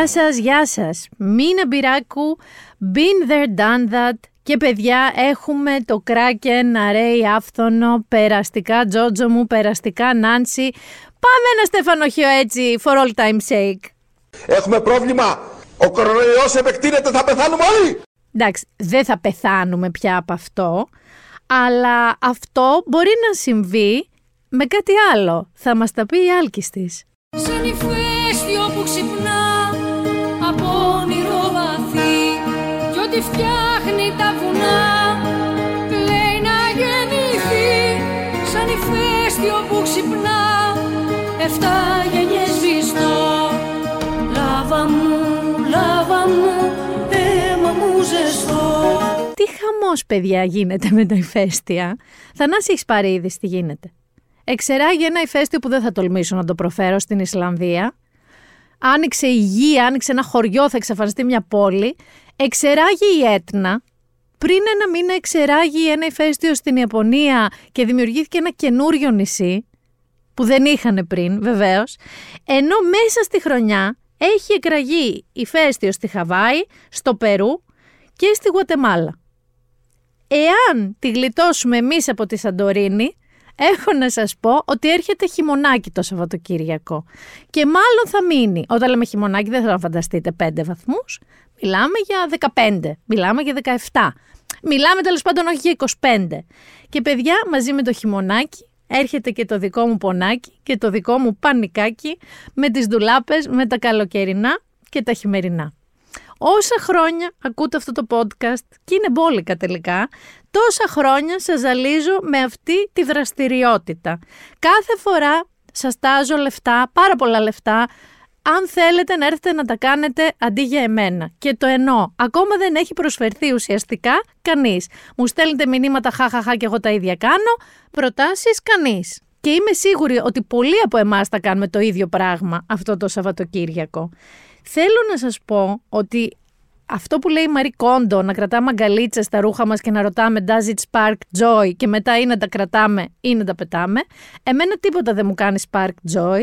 Γεια σας, γεια σας. Μίνα Μπυράκου, been there, done that. Και παιδιά, έχουμε το κράκεν να ρέει άφθονο, περαστικά Τζότζο μου, περαστικά Νάνση. Πάμε ένα στεφανοχείο έτσι, for all time's sake. Έχουμε πρόβλημα. Ο κορονοϊός επεκτείνεται, θα πεθάνουμε όλοι. Εντάξει, δεν θα πεθάνουμε πια από αυτό, αλλά αυτό μπορεί να συμβεί με κάτι άλλο. Θα μας τα πει η Άλκης Σαν ηφαίστειο που ξυπνάς από όνειρο βαθύ κι ό,τι φτιάχνει τα βουνά λέει να γεννηθεί σαν ηφαίστειο που ξυπνά εφτά γενιές βυστό λάβα μου, λάβα μου, αίμα μου ζεστό Τι χαμός παιδιά γίνεται με τα ηφαίστεια. Θανάση έχεις πάρει είδηση τι γίνεται. Εξεράγει ένα ηφαίστειο που δεν θα τολμήσω να το προφέρω στην Ισλανδία. Άνοιξε η γη, άνοιξε ένα χωριό, θα εξαφανιστεί μια πόλη. Εξεράγει η Έτνα. Πριν ένα μήνα εξεράγει ένα ηφαίστειο στην Ιαπωνία και δημιουργήθηκε ένα καινούριο νησί, που δεν είχαν πριν βεβαίως. Ενώ μέσα στη χρονιά έχει εκραγεί ηφαίστειο στη Χαβάη, στο Περού και στη Γουατεμάλα. Εάν τη γλιτώσουμε εμείς από τη Σαντορίνη, έχω να σας πω ότι έρχεται χειμωνάκι το Σαββατοκύριακο. Και μάλλον θα μείνει. Όταν λέμε χειμωνάκι δεν θα φανταστείτε 5 βαθμούς. Μιλάμε για 15, μιλάμε για 17. Μιλάμε τέλος πάντων όχι για 25. Και παιδιά μαζί με το χειμωνάκι έρχεται και το δικό μου πονάκι και το δικό μου πανικάκι με τις ντουλάπες, με τα καλοκαιρινά και τα χειμερινά. Όσα χρόνια ακούτε αυτό το podcast και είναι μπόλικα τελικά, τόσα χρόνια σας ζαλίζω με αυτή τη δραστηριότητα. Κάθε φορά σας τάζω λεφτά, πάρα πολλά λεφτά, αν θέλετε να έρθετε να τα κάνετε αντί για εμένα. Και το εννοώ. Ακόμα δεν έχει προσφερθεί ουσιαστικά κανείς. Μου στέλνετε μηνύματα χαχαχά και εγώ τα ίδια κάνω. Προτάσεις κανείς. Και είμαι σίγουρη ότι πολλοί από εμάς θα κάνουμε το ίδιο πράγμα αυτό το Σαββατοκύριακο. Θέλω να σας πω ότι αυτό που λέει η Μαρή Κόντο, να κρατάμε αγκαλίτσα στα ρούχα μας και να ρωτάμε does it spark joy; και μετά ή να τα κρατάμε ή να τα πετάμε, εμένα τίποτα δεν μου κάνει spark joy,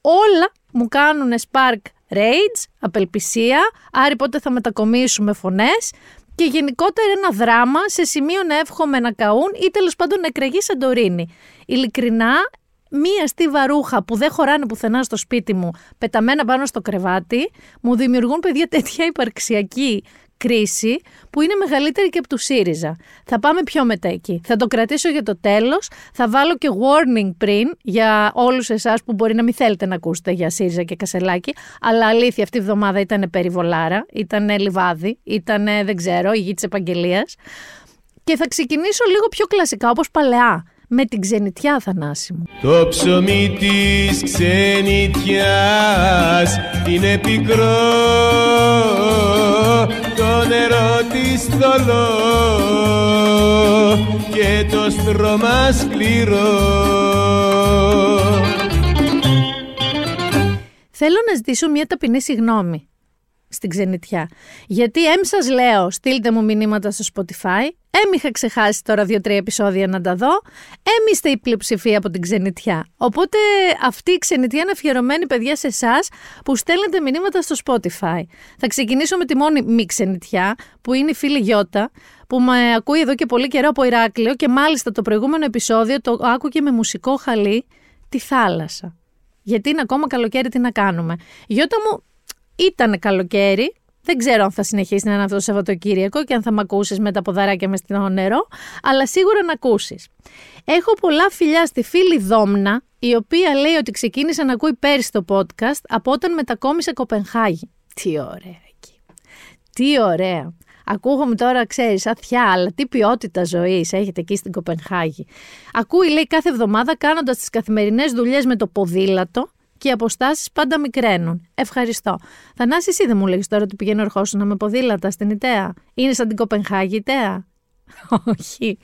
όλα μου κάνουν spark rage, απελπισία, άρη πότε θα μετακομίσουμε φωνές και γενικότερα ένα δράμα σε σημείο να εύχομαι να καούν ή τέλος πάντων να εκραγεί Σαντορίνη. Ειλικρινά, μία στίβα ρούχα που δεν χωράνε πουθενά στο σπίτι μου, πεταμένα πάνω στο κρεβάτι, μου δημιουργούν παιδιά τέτοια υπαρξιακή κρίση που είναι μεγαλύτερη και από του ΣΥΡΙΖΑ. Θα πάμε πιο μετά εκεί. Θα το κρατήσω για το τέλος. Θα βάλω και warning πριν για όλους εσάς που μπορεί να μην θέλετε να ακούσετε για ΣΥΡΙΖΑ και Κασελάκη. Αλλά αλήθεια αυτή η εβδομάδα ήταν περιβολάρα, ήταν λιβάδι, ήταν δεν ξέρω, η γη της επαγγελίας. Και θα ξεκινήσω λίγο πιο κλασικά όπως παλαιά με την ξενιτιά Θανάση μου. Το ψωμί της ξενιτιάς είναι πικρό Το νερό της θολό και το στρώμα σκληρό Θέλω να ζητήσω μια ταπεινή συγγνώμη στην ξενιτιά. Γιατί έμ σας λέω, στείλτε μου μηνύματα στο Spotify, έμ είχα ξεχάσει τώρα δύο-τρία επεισόδια να τα δω, έμ είστε η πλειοψηφία από την ξενιτιά. Οπότε αυτή η ξενιτιά είναι αφιερωμένη παιδιά σε εσάς που στέλνετε μηνύματα στο Spotify. Θα ξεκινήσω με τη μόνη μη ξενιτιά, που είναι η φίλη Γιώτα, που με ακούει εδώ και πολύ καιρό από Ηράκλειο και μάλιστα το προηγούμενο επεισόδιο το άκουγε με μουσικό χαλί τη θάλασσα. Γιατί είναι ακόμα καλοκαίρι τι να κάνουμε. Γιώτα μου, ήταν καλοκαίρι. Δεν ξέρω αν θα συνεχίσει να είναι αυτό το Σαββατοκύριακο και αν θα με ακούσεις με τα ποδαράκια μες στην νερό, αλλά σίγουρα να ακούσεις. Έχω πολλά φιλιά στη φίλη Δόμνα, η οποία λέει ότι ξεκίνησε να ακούει πέρυσι το podcast από όταν μετακόμισε Κοπενχάγη. Τι ωραία εκεί. Τι ωραία. Ακούγομαι τώρα, ξέρεις, αθιά, αλλά τι ποιότητα ζωής έχετε εκεί στην Κοπενχάγη. Ακούει, λέει, κάθε εβδομάδα κάνοντας τις καθημερινές δουλειές με το ποδήλατο και οι αποστάσεις πάντα μικραίνουν. Ευχαριστώ. Θανάση, εσύ δεν μου λέγεις τώρα ότι πηγαίνω ερχόσουνα με ποδήλατα στην Ιταία. Είναι σαν την Κοπενχάγη Ιταία. Όχι.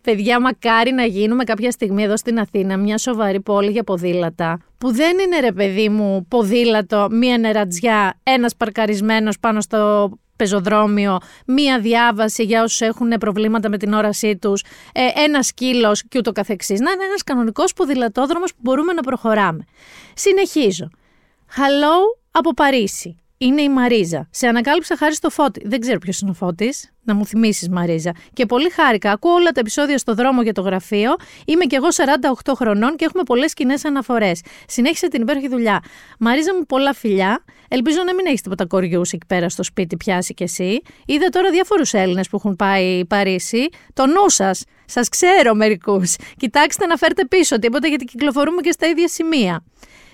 Παιδιά, μακάρι να γίνουμε κάποια στιγμή εδώ στην Αθήνα μια σοβαρή πόλη για ποδήλατα. Που δεν είναι ρε παιδί μου ποδήλατο, μία νερατζιά, ένας παρκαρισμένος πάνω στο πεζοδρόμιο, μία διάβαση για όσους έχουν προβλήματα με την όρασή τους, ε, ένα σκύλος και ούτω καθεξής. Να είναι ένας κανονικός ποδηλατόδρομος που μπορούμε να προχωράμε. Συνεχίζω. Hello από Παρίσι. Είναι η Μαρίζα. Σε ανακάλυψα χάρη στο φώτι. Δεν ξέρω ποιος είναι ο φώτης. Να μου θυμίσεις, Μαρίζα. Και πολύ χάρηκα. Ακούω όλα τα επεισόδια στο δρόμο για το γραφείο. Είμαι κι εγώ 48 χρονών και έχουμε πολλές κοινές αναφορές. Συνέχισε την υπέροχη δουλειά. Μαρίζα μου, πολλά φιλιά. Ελπίζω να μην έχεις τίποτα κοριούς εκεί πέρα στο σπίτι, πιάσει κι εσύ. Είδα τώρα διάφορους Έλληνες που έχουν πάει Παρίσι. Το νου σας. Σας ξέρω μερικούς. Κοιτάξτε να φέρετε πίσω τίποτα γιατί κυκλοφορούμε και στα ίδια σημεία.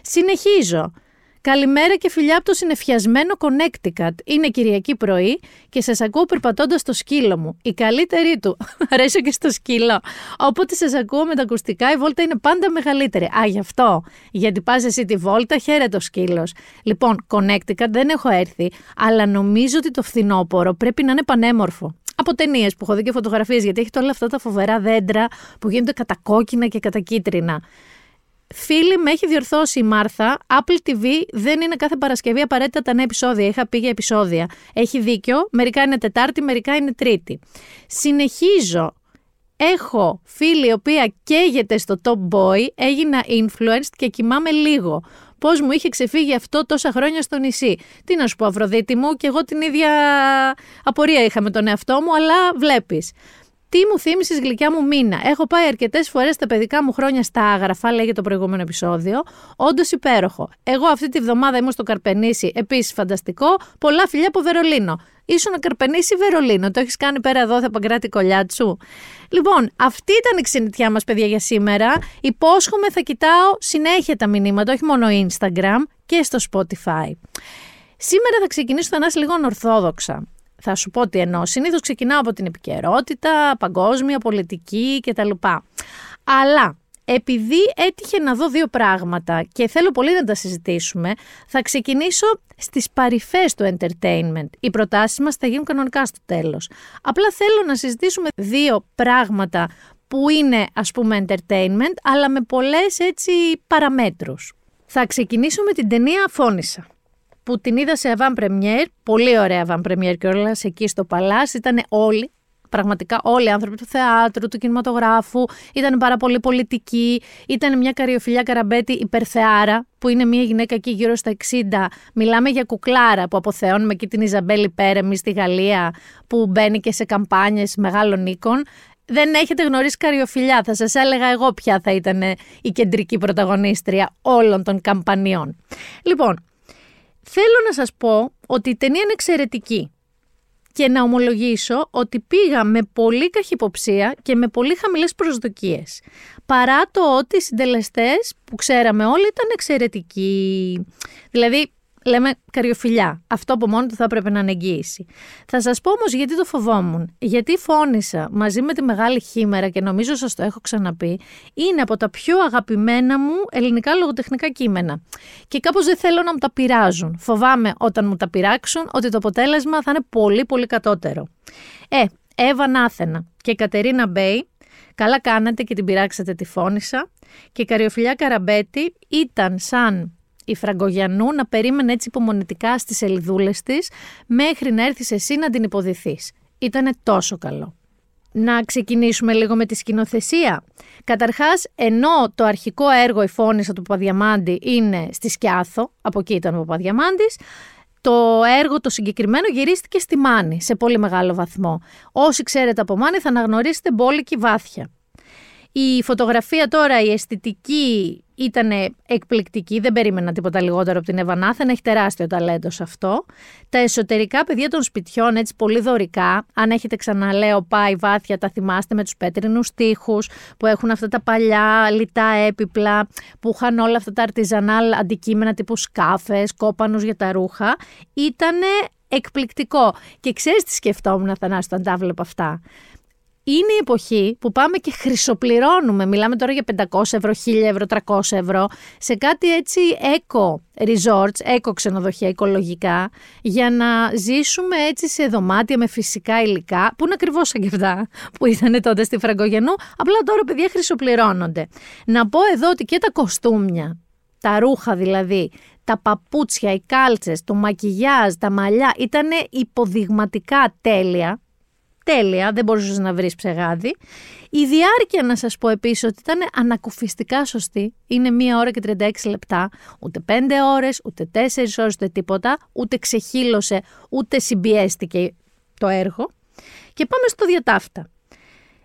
Συνεχίζω. Καλημέρα και φιλιά από το συνεφιασμένο Connecticut. Είναι Κυριακή πρωί και σας ακούω περπατώντας στο σκύλο μου. Η καλύτερη του. Αρέσω και στο σκύλο. Όποτε σας ακούω με τα ακουστικά, η βόλτα είναι πάντα μεγαλύτερη. Α, γι' αυτό. Γιατί πας εσύ τη βόλτα, χαίρεται ο σκύλος. Λοιπόν, Connecticut δεν έχω έρθει, αλλά νομίζω ότι το φθινόπωρο πρέπει να είναι πανέμορφο από ταινίες που έχω δει και φωτογραφίες, γιατί έχετε όλα αυτά τα φοβερά δέντρα που γίνονται κατακόκκινα και κατακίτρινα. Φίλοι, με έχει διορθώσει η Μάρθα. Apple TV δεν είναι κάθε Παρασκευή απαραίτητα τα νέα επεισόδια. Είχα πει για επεισόδια. Έχει δίκιο. Μερικά είναι Τετάρτη, μερικά είναι Τρίτη. Συνεχίζω. Έχω φίλη η οποία καίγεται στο Top Boy, έγινα influenced και κοιμάμαι λίγο. Πώς μου είχε ξεφύγει αυτό τόσα χρόνια στο νησί; Τι να σου πω, Αφροδίτη μου, και εγώ την ίδια απορία είχα με τον εαυτό μου, αλλά βλέπεις. Τι μου θύμισες γλυκιά μου μήνα. Έχω πάει αρκετές φορές τα παιδικά μου χρόνια στα άγραφα, λέγεται το προηγούμενο επεισόδιο. Όντως υπέροχο. Εγώ αυτή τη βδομάδα ήμουν στο Καρπενήσι, επίσης φανταστικό. Πολλά φιλιά από Βερολίνο. Ήσουν Καρπενήσι Βερολίνο. Το έχεις κάνει πέρα εδώ, θα παγκράτη κολλιάτσου. Λοιπόν, αυτή ήταν η ξενιτιά μας, παιδιά, για σήμερα. Υπόσχομαι θα κοιτάω συνέχεια τα μηνύματα, όχι μόνο Instagram και στο Spotify. Σήμερα θα ξεκινήσω θα λίγο ορθόδοξα. Θα σου πω τι εννοώ. Συνήθως ξεκινάω από την επικαιρότητα, παγκόσμια, πολιτική κτλ. Αλλά επειδή έτυχε να δω δύο πράγματα και θέλω πολύ να τα συζητήσουμε, θα ξεκινήσω στις παρυφές του entertainment. Οι προτάσεις μας θα γίνουν κανονικά στο τέλος. Απλά θέλω να συζητήσουμε δύο πράγματα που είναι ας πούμε entertainment, αλλά με πολλές έτσι παραμέτρους. Θα ξεκινήσω με την ταινία Φώνησα που την είδα σε avant premiere, πολύ ωραία avant premiere και όλα εκεί στο Παλάς, ήταν όλοι, πραγματικά όλοι οι άνθρωποι του θεάτρου, του κινηματογράφου, ήταν πάρα πολύ πολιτικοί, ήταν μια καριοφιλιά καραμπέτη υπερθεάρα, που είναι μια γυναίκα εκεί γύρω στα 60. Μιλάμε για κουκλάρα που αποθεώνουμε εκεί την Ιζαμπέλη Πέρεμι στη Γαλλία, που μπαίνει και σε καμπάνιες μεγάλων οίκων. Δεν έχετε γνωρίσει καριοφιλιά. Θα σας έλεγα εγώ ποια θα ήταν η κεντρική πρωταγωνίστρια όλων των καμπανιών. Λοιπόν, Θέλω να σας πω ότι η ταινία είναι εξαιρετική και να ομολογήσω ότι πήγα με πολύ καχυποψία και με πολύ χαμηλές προσδοκίες. Παρά το ότι οι συντελεστές που ξέραμε όλοι ήταν εξαιρετικοί. Δηλαδή λέμε καριοφιλιά. Αυτό από μόνο του θα έπρεπε να είναι εγγύηση. Θα σας πω όμως γιατί το φοβόμουν. Γιατί φώνησα μαζί με τη μεγάλη χήμερα και νομίζω σας το έχω ξαναπεί, είναι από τα πιο αγαπημένα μου ελληνικά λογοτεχνικά κείμενα. Και κάπως δεν θέλω να μου τα πειράζουν. Φοβάμαι όταν μου τα πειράξουν ότι το αποτέλεσμα θα είναι πολύ πολύ κατώτερο. Ε, Εύα Νάθενα και Κατερίνα Μπέι Καλά κάνατε και την πειράξατε τη φώνησα και η Καριοφιλιά Καραμπέτη ήταν σαν η Φραγκογιανού να περίμενε έτσι υπομονητικά στις σελιδούλες της μέχρι να έρθεις εσύ να την υποδηθείς. Ήτανε τόσο καλό. Να ξεκινήσουμε λίγο με τη σκηνοθεσία. Καταρχάς, ενώ το αρχικό έργο «Η Φώνησα» του Παπαδιαμάντη είναι στη Σκιάθο, από εκεί ήταν ο Παπαδιαμάντης, το έργο το συγκεκριμένο γυρίστηκε στη Μάνη σε πολύ μεγάλο βαθμό. Όσοι ξέρετε από Μάνη θα αναγνωρίσετε μπόλικη βάθια. Η φωτογραφία τώρα, η αισθητική ήταν εκπληκτική, δεν περίμενα τίποτα λιγότερο από την Ευανάθεν, έχει τεράστιο ταλέντο σε αυτό. Τα εσωτερικά παιδιά των σπιτιών, έτσι πολύ δωρικά, αν έχετε ξαναλέω πάει βάθια, τα θυμάστε με τους πέτρινους τείχους, που έχουν αυτά τα παλιά λιτά έπιπλα, που είχαν όλα αυτά τα αρτιζανάλ αντικείμενα τύπου σκάφες, κόπανους για τα ρούχα, ήταν εκπληκτικό. Και ξέρεις τι σκεφτόμουν, Αθανάση, όταν τα βλέπω αυτά; Είναι η εποχή που πάμε και χρυσοπληρώνουμε. Μιλάμε τώρα για 500 ευρώ, 1000 ευρώ, 300 ευρώ σε κάτι έτσι eco resorts, eco ξενοδοχεία οικολογικά, για να ζήσουμε έτσι σε δωμάτια με φυσικά υλικά, που είναι ακριβώς σαν και αυτά που ήταν τότε στη Φραγκογενού. Απλά τώρα παιδιά χρυσοπληρώνονται. Να πω εδώ ότι και τα κοστούμια, τα ρούχα δηλαδή, τα παπούτσια, οι κάλτσες, το μακιγιάζ, τα μαλλιά ήταν υποδειγματικά τέλεια τέλεια, δεν μπορούσες να βρεις ψεγάδι. Η διάρκεια να σας πω επίσης ότι ήταν ανακουφιστικά σωστή. Είναι μία ώρα και 36 λεπτά. Ούτε 5 ώρες, ούτε 4 ώρες, ούτε τίποτα. Ούτε ξεχύλωσε, ούτε συμπιέστηκε το έργο. Και πάμε στο διατάφτα.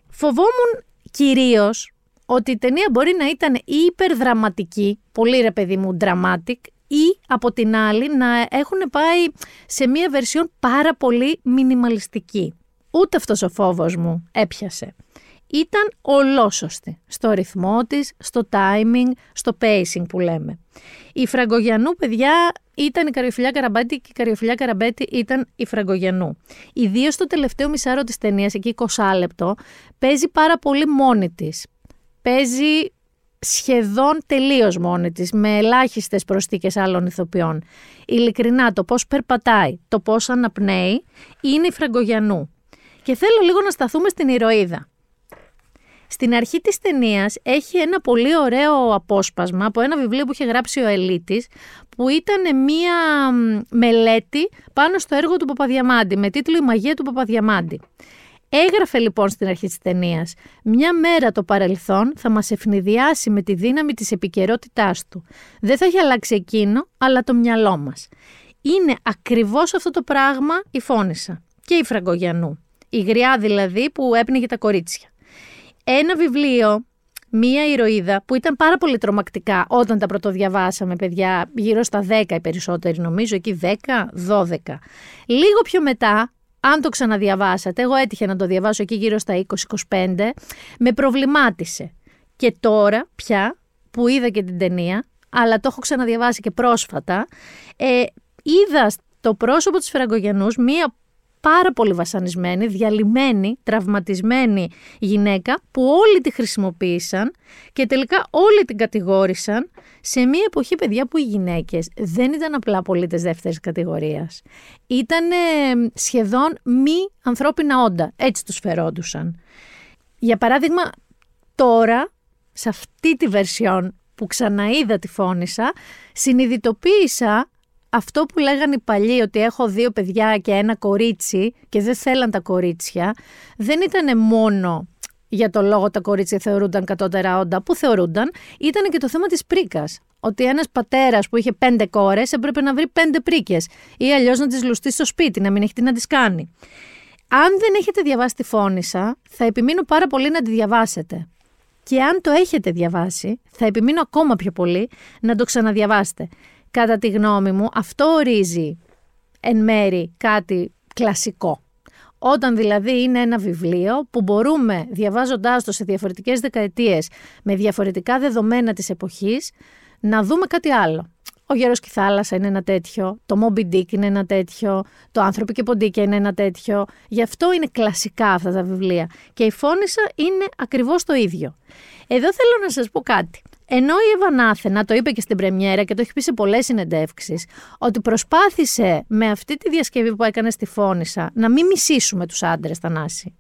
Φοβόμουν κυρίως ότι η ταινία μπορεί να ήταν υπερδραματική, πολύ ρε παιδί μου, dramatic, ή από την άλλη να έχουν πάει σε μία βερσιόν πάρα πολύ μινιμαλιστική. Ούτε αυτός ο φόβος μου έπιασε. Ήταν ολόσωστη στο ρυθμό της, στο timing, στο pacing που λέμε. Η Φραγκογιανού, παιδιά, ήταν η Καριοφιλιά Καραμπέτη και η Καριοφιλιά Καραμπέτη ήταν η Φραγκογιανού. Ιδίως στο τελευταίο μισάρο της ταινίας, εκεί 20 λεπτό, παίζει πάρα πολύ μόνη της. Παίζει σχεδόν τελείως μόνη της, με ελάχιστες προσθήκες άλλων ηθοποιών. Ειλικρινά, το πώς περπατάει, το πώς αναπνέει, είναι η Φραγκογιανού. Και θέλω λίγο να σταθούμε στην ηρωίδα. Στην αρχή της ταινίας έχει ένα πολύ ωραίο απόσπασμα από ένα βιβλίο που είχε γράψει ο Ελίτης που ήταν μία μελέτη πάνω στο έργο του Παπαδιαμάντη με τίτλο «Η μαγεία του Παπαδιαμάντη». Έγραφε λοιπόν στην αρχή της ταινίας. «Μια μέρα το παρελθόν θα μας ευνηδιάσει με τη δύναμη της επικαιρότητάς του. Δεν θα έχει αλλάξει εκείνο, αλλά το μυαλό μας». Είναι ακριβώς αυτό το πράγμα η Φώνησα και η Φραγκογιανού. Η γριά δηλαδή που έπνιγε τα κορίτσια. Ένα βιβλίο μία ηρωίδα που ήταν πάρα πολύ τρομακτικά όταν τα πρωτοδιαβάσαμε, παιδιά, γύρω στα 10 οι περισσότεροι, νομίζω, εκεί 10, 12. Λίγο πιο μετά, αν το ξαναδιαβάσατε, εγώ έτυχε να το διαβάσω εκεί γύρω στα 20-25, με προβλημάτισε. Και τώρα πια που είδα και την ταινία, αλλά το έχω ξαναδιαβάσει και πρόσφατα, ε, είδα στο πρόσωπο της Φραγκογενούς μία πάρα πολύ βασανισμένη, διαλυμένη, τραυματισμένη γυναίκα που όλοι τη χρησιμοποίησαν και τελικά όλοι την κατηγόρησαν σε μια εποχή, παιδιά, που οι γυναίκες δεν ήταν απλά πολίτες δεύτερης κατηγορίας. Ήταν σχεδόν μη ανθρώπινα όντα, έτσι τους φερόντουσαν. Για παράδειγμα, τώρα, σε αυτή τη βερσιόν που ξαναείδα τη φώνησα, συνειδητοποίησα αυτό που λέγανε οι παλιοί ότι έχω δύο παιδιά και ένα κορίτσι και δεν θέλαν τα κορίτσια, δεν ήταν μόνο για το λόγο τα κορίτσια θεωρούνταν κατώτερα όντα, που θεωρούνταν, ήταν και το θέμα της πρίκας. Ότι ένας πατέρας που είχε πέντε κόρες έπρεπε να βρει πέντε πρίκες ή αλλιώς να τις λουστεί στο σπίτι, να μην έχει τι να τις κάνει. Αν δεν έχετε διαβάσει τη φώνησα, θα επιμείνω πάρα πολύ να τη διαβάσετε. Και αν το έχετε διαβάσει, θα επιμείνω ακόμα πιο πολύ να το ξαναδιαβάσετε. Κατά τη γνώμη μου, αυτό ορίζει εν μέρη κάτι κλασικό. Όταν δηλαδή είναι ένα βιβλίο που μπορούμε διαβάζοντάς το σε διαφορετικές δεκαετίες με διαφορετικά δεδομένα της εποχής να δούμε κάτι άλλο. Ο Γέρος και η Θάλασσα είναι ένα τέτοιο, το Moby Dick είναι ένα τέτοιο, το Άνθρωποι και Ποντίκια είναι ένα τέτοιο. Γι' αυτό είναι κλασικά αυτά τα βιβλία. Και η Φώνησα είναι ακριβώς το ίδιο. Εδώ θέλω να σας πω κάτι. Ενώ η Ευανάθενα το είπε και στην πρεμιέρα και το έχει πει σε πολλές συνεντεύξεις, ότι προσπάθησε με αυτή τη διασκευή που έκανε στη Φώνησα να μην μισήσουμε τους άντρες, Θανάση.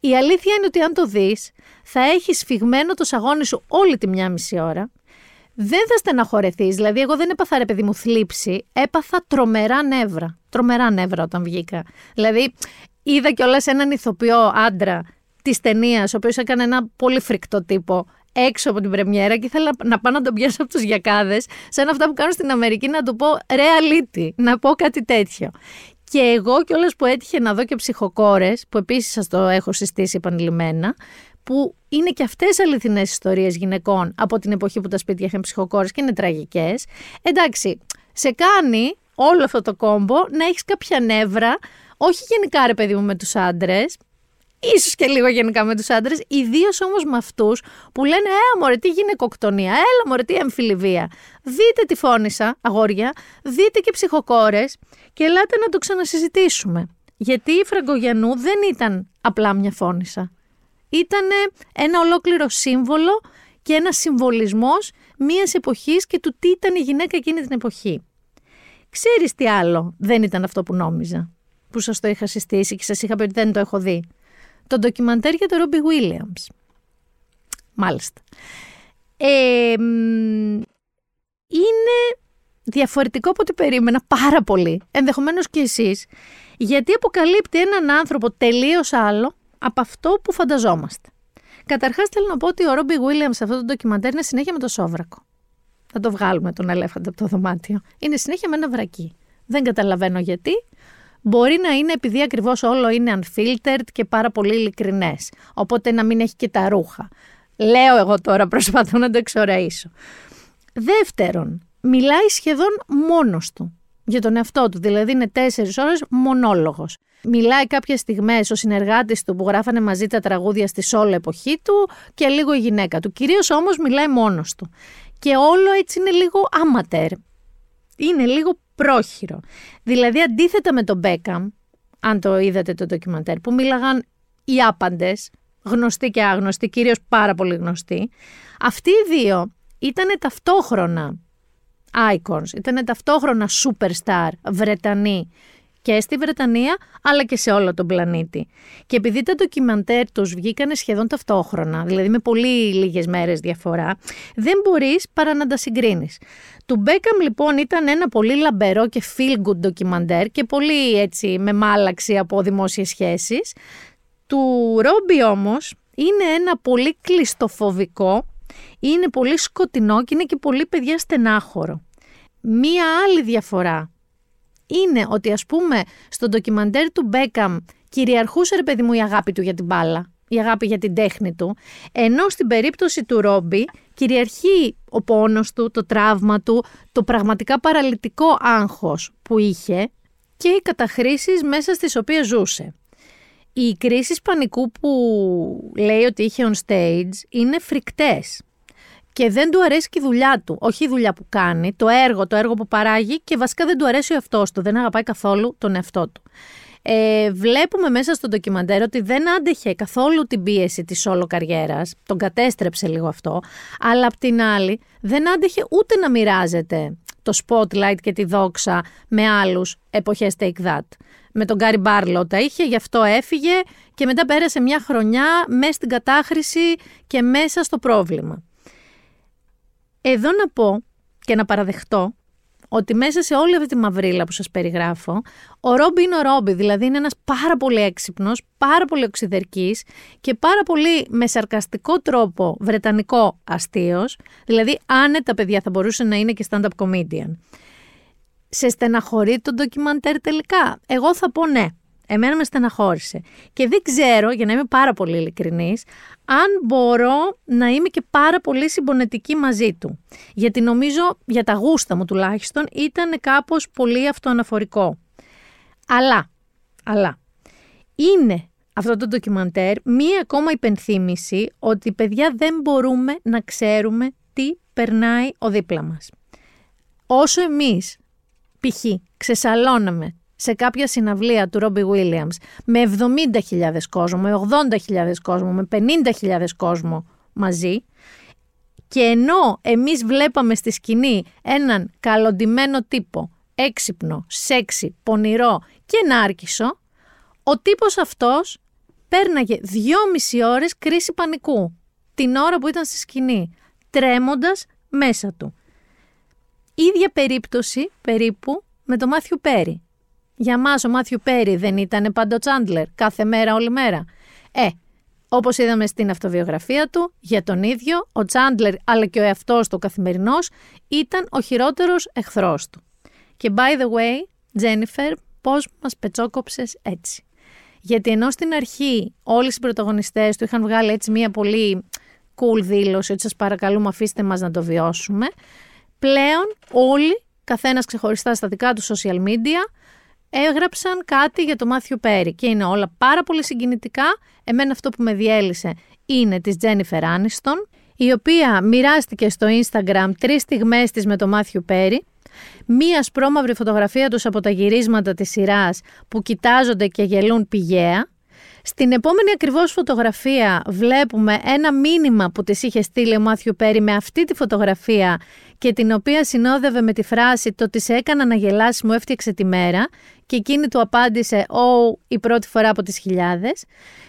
Η αλήθεια είναι ότι αν το δεις, θα έχεις σφιγμένο το σαγόνι σου όλη τη μια μισή ώρα. Δεν θα στεναχωρεθείς. Δηλαδή, εγώ δεν έπαθα ρε παιδί μου θλίψη, έπαθα τρομερά νεύρα. Τρομερά νεύρα όταν βγήκα. Δηλαδή, είδα κιόλας έναν ηθοποιό άντρα της ταινίας, ο οποίος έκανε ένα πολύ φρικτό τύπο έξω από την πρεμιέρα και ήθελα να πάω να τον πιάσω από τους γιακάδες, σαν αυτά που κάνω στην Αμερική, να του πω ρεαλίτη, να πω κάτι τέτοιο. Και εγώ κιόλας που έτυχε να δω και ψυχοκόρες, που επίσης σας το έχω συστήσει επανειλημμένα, που είναι και αυτές αληθινές ιστορίες γυναικών από την εποχή που τα σπίτια είχαν ψυχοκόρες και είναι τραγικές. Εντάξει, σε κάνει όλο αυτό το κόμπο να έχεις κάποια νεύρα, όχι γενικά ρε παιδί μου με τους άντρες, ίσως και λίγο γενικά με τους άντρες, ιδίως όμως με αυτούς που λένε Ε, μωρέ, τι γυναικοκτονία, έλα μωρέ, τι εμφυλιβία. Δείτε τη φώνησα, αγόρια, δείτε και ψυχοκόρες και ελάτε να το ξανασυζητήσουμε. Γιατί η Φραγκογιανού δεν ήταν απλά μια φώνησα. Ήταν ένα ολόκληρο σύμβολο και ένας συμβολισμός μιας εποχής και του τι ήταν η γυναίκα εκείνη την εποχή. Ξέρεις τι άλλο δεν ήταν αυτό που νόμιζα, που σας το είχα συστήσει και σας είχα πει ότι δεν το έχω δει το ντοκιμαντέρ για τον Ρόμπι Βίλιαμς. Μάλιστα. είναι διαφορετικό από ό,τι περίμενα πάρα πολύ, ενδεχομένως και εσείς, Γιατί αποκαλύπτει έναν άνθρωπο τελείως άλλο από αυτό που φανταζόμαστε. Καταρχάς θέλω να πω ότι ο Ρόμπι Βίλιαμ σε αυτό το ντοκιμαντέρ είναι συνέχεια με το σόβρακο. Θα το βγάλουμε τον ελέφαντα από το δωμάτιο. Είναι συνέχεια με ένα βρακί. Δεν καταλαβαίνω γιατί. Μπορεί να είναι επειδή ακριβώς όλο είναι unfiltered και πάρα πολύ ειλικρινές. Οπότε να μην έχει και τα ρούχα. Λέω εγώ τώρα, προσπαθώ να το εξοραίσω. Δεύτερον, μιλάει σχεδόν μόνος του για τον εαυτό του. Δηλαδή είναι τέσσερις ώρες μονόλογος. Μιλάει κάποιες στιγμές ο συνεργάτης του που γράφανε μαζί τα τραγούδια στη όλη εποχή του και λίγο η γυναίκα του. Κυρίως όμως μιλάει μόνος του. Και όλο έτσι είναι λίγο άματερ. Είναι λίγο πρόχειρο. Δηλαδή αντίθετα με τον Μπέκαμ, αν το είδατε το ντοκιμαντέρ, που μίλαγαν οι άπαντες, γνωστοί και άγνωστοι, κυρίως πάρα πολύ γνωστοί, αυτοί οι δύο ήταν ταυτόχρονα icons, ήταν ταυτόχρονα superstar Βρετανοί και στη Βρετανία αλλά και σε όλο τον πλανήτη. Και επειδή τα ντοκιμαντέρ τους βγήκανε σχεδόν ταυτόχρονα, δηλαδή με πολύ λίγες μέρες διαφορά, δεν μπορείς παρά να τα συγκρίνεις. Του Μπέκαμ λοιπόν ήταν ένα πολύ λαμπερό και feel good ντοκιμαντέρ και πολύ έτσι με μάλαξη από δημόσιες σχέσεις. Του Ρόμπι όμως είναι ένα πολύ κλειστοφοβικό, είναι πολύ σκοτεινό και είναι και πολύ παιδιά στενάχωρο. Μία άλλη διαφορά είναι ότι ας πούμε στο ντοκιμαντέρ του Μπέκαμ κυριαρχούσε ρε παιδί μου η αγάπη του για την μπάλα, η αγάπη για την τέχνη του, ενώ στην περίπτωση του Ρόμπι κυριαρχεί ο πόνος του, το τραύμα του, το πραγματικά παραλυτικό άγχος που είχε και οι καταχρήσεις μέσα στις οποίες ζούσε. Οι κρίσεις πανικού που λέει ότι είχε on stage είναι φρικτές και δεν του αρέσει και η δουλειά του. Όχι η δουλειά που κάνει, το έργο, το έργο που παράγει και βασικά δεν του αρέσει ο εαυτός του. Δεν αγαπάει καθόλου τον εαυτό του. Ε, βλέπουμε μέσα στο ντοκιμαντέρ ότι δεν άντεχε καθόλου την πίεση της όλο καριέρας, τον κατέστρεψε λίγο αυτό, αλλά απ' την άλλη δεν άντεχε ούτε να μοιράζεται το spotlight και τη δόξα με άλλους εποχές Take That. Με τον Γκάρι Μπάρλο τα είχε, γι' αυτό έφυγε και μετά πέρασε μια χρονιά μέσα στην κατάχρηση και μέσα στο πρόβλημα. Εδώ να πω και να παραδεχτώ ότι μέσα σε όλη αυτή τη μαυρίλα που σας περιγράφω, ο Ρόμπι είναι ο Ρόμπι, δηλαδή είναι ένας πάρα πολύ έξυπνος, πάρα πολύ οξυδερκής και πάρα πολύ με σαρκαστικό τρόπο βρετανικό αστείος, δηλαδή άνετα παιδιά θα μπορούσε να είναι και stand-up comedian. Σε στεναχωρεί το ντοκιμαντέρ τελικά; Εγώ θα πω ναι. Εμένα με στεναχώρησε. Και δεν ξέρω, για να είμαι πάρα πολύ ειλικρινής, αν μπορώ να είμαι και πάρα πολύ συμπονετική μαζί του. Γιατί νομίζω, για τα γούστα μου τουλάχιστον, ήταν κάπως πολύ αυτοαναφορικό. Αλλά, αλλά, είναι αυτό το ντοκιμαντέρ μία ακόμα υπενθύμηση ότι παιδιά δεν μπορούμε να ξέρουμε τι περνάει ο δίπλα μας. Όσο εμείς, π.χ. ξεσαλώναμε σε κάποια συναυλία του Ρόμπι Williams με 70.000 κόσμο, με 80.000 κόσμο, με 50.000 κόσμο μαζί και ενώ εμείς βλέπαμε στη σκηνή έναν καλοντημένο τύπο, έξυπνο, σεξι, πονηρό και νάρκισο, ο τύπος αυτός πέρναγε δυόμιση ώρες κρίση πανικού την ώρα που ήταν στη σκηνή, τρέμοντας μέσα του. Ίδια περίπτωση περίπου με το Μάθιου Πέρι. Για μας ο Μάθιου Πέρι δεν ήταν πάντο Τσάντλερ, κάθε μέρα, όλη μέρα. Ε, όπως είδαμε στην αυτοβιογραφία του, για τον ίδιο, ο Τσάντλερ αλλά και ο εαυτός του καθημερινός ήταν ο χειρότερος εχθρός του. Και by the way, Τζένιφερ, πώς μας πετσόκοψες έτσι. Γιατί ενώ στην αρχή όλοι οι πρωταγωνιστές του είχαν βγάλει έτσι μια πολύ cool δήλωση ότι σας παρακαλούμε αφήστε μας να το βιώσουμε, πλέον όλοι, καθένας ξεχωριστά στα δικά του social media, έγραψαν κάτι για το Μάθιου Πέρι και είναι όλα πάρα πολύ συγκινητικά. Εμένα αυτό που με διέλυσε είναι της Τζένιφερ Άνιστον, η οποία μοιράστηκε στο Instagram τρεις στιγμές της με το Μάθιου Πέρι, μία σπρώμαυρη φωτογραφία τους από τα γυρίσματα της σειράς που κοιτάζονται και γελούν πηγαία, στην επόμενη ακριβώς φωτογραφία βλέπουμε ένα μήνυμα που της είχε στείλει ο Μάθιου Πέρι με αυτή τη φωτογραφία και την οποία συνόδευε με τη φράση «Το της έκανα να γελάσει μου έφτιαξε τη μέρα» και εκείνη του απάντησε «Ω, η πρώτη φορά από τις χιλιάδες»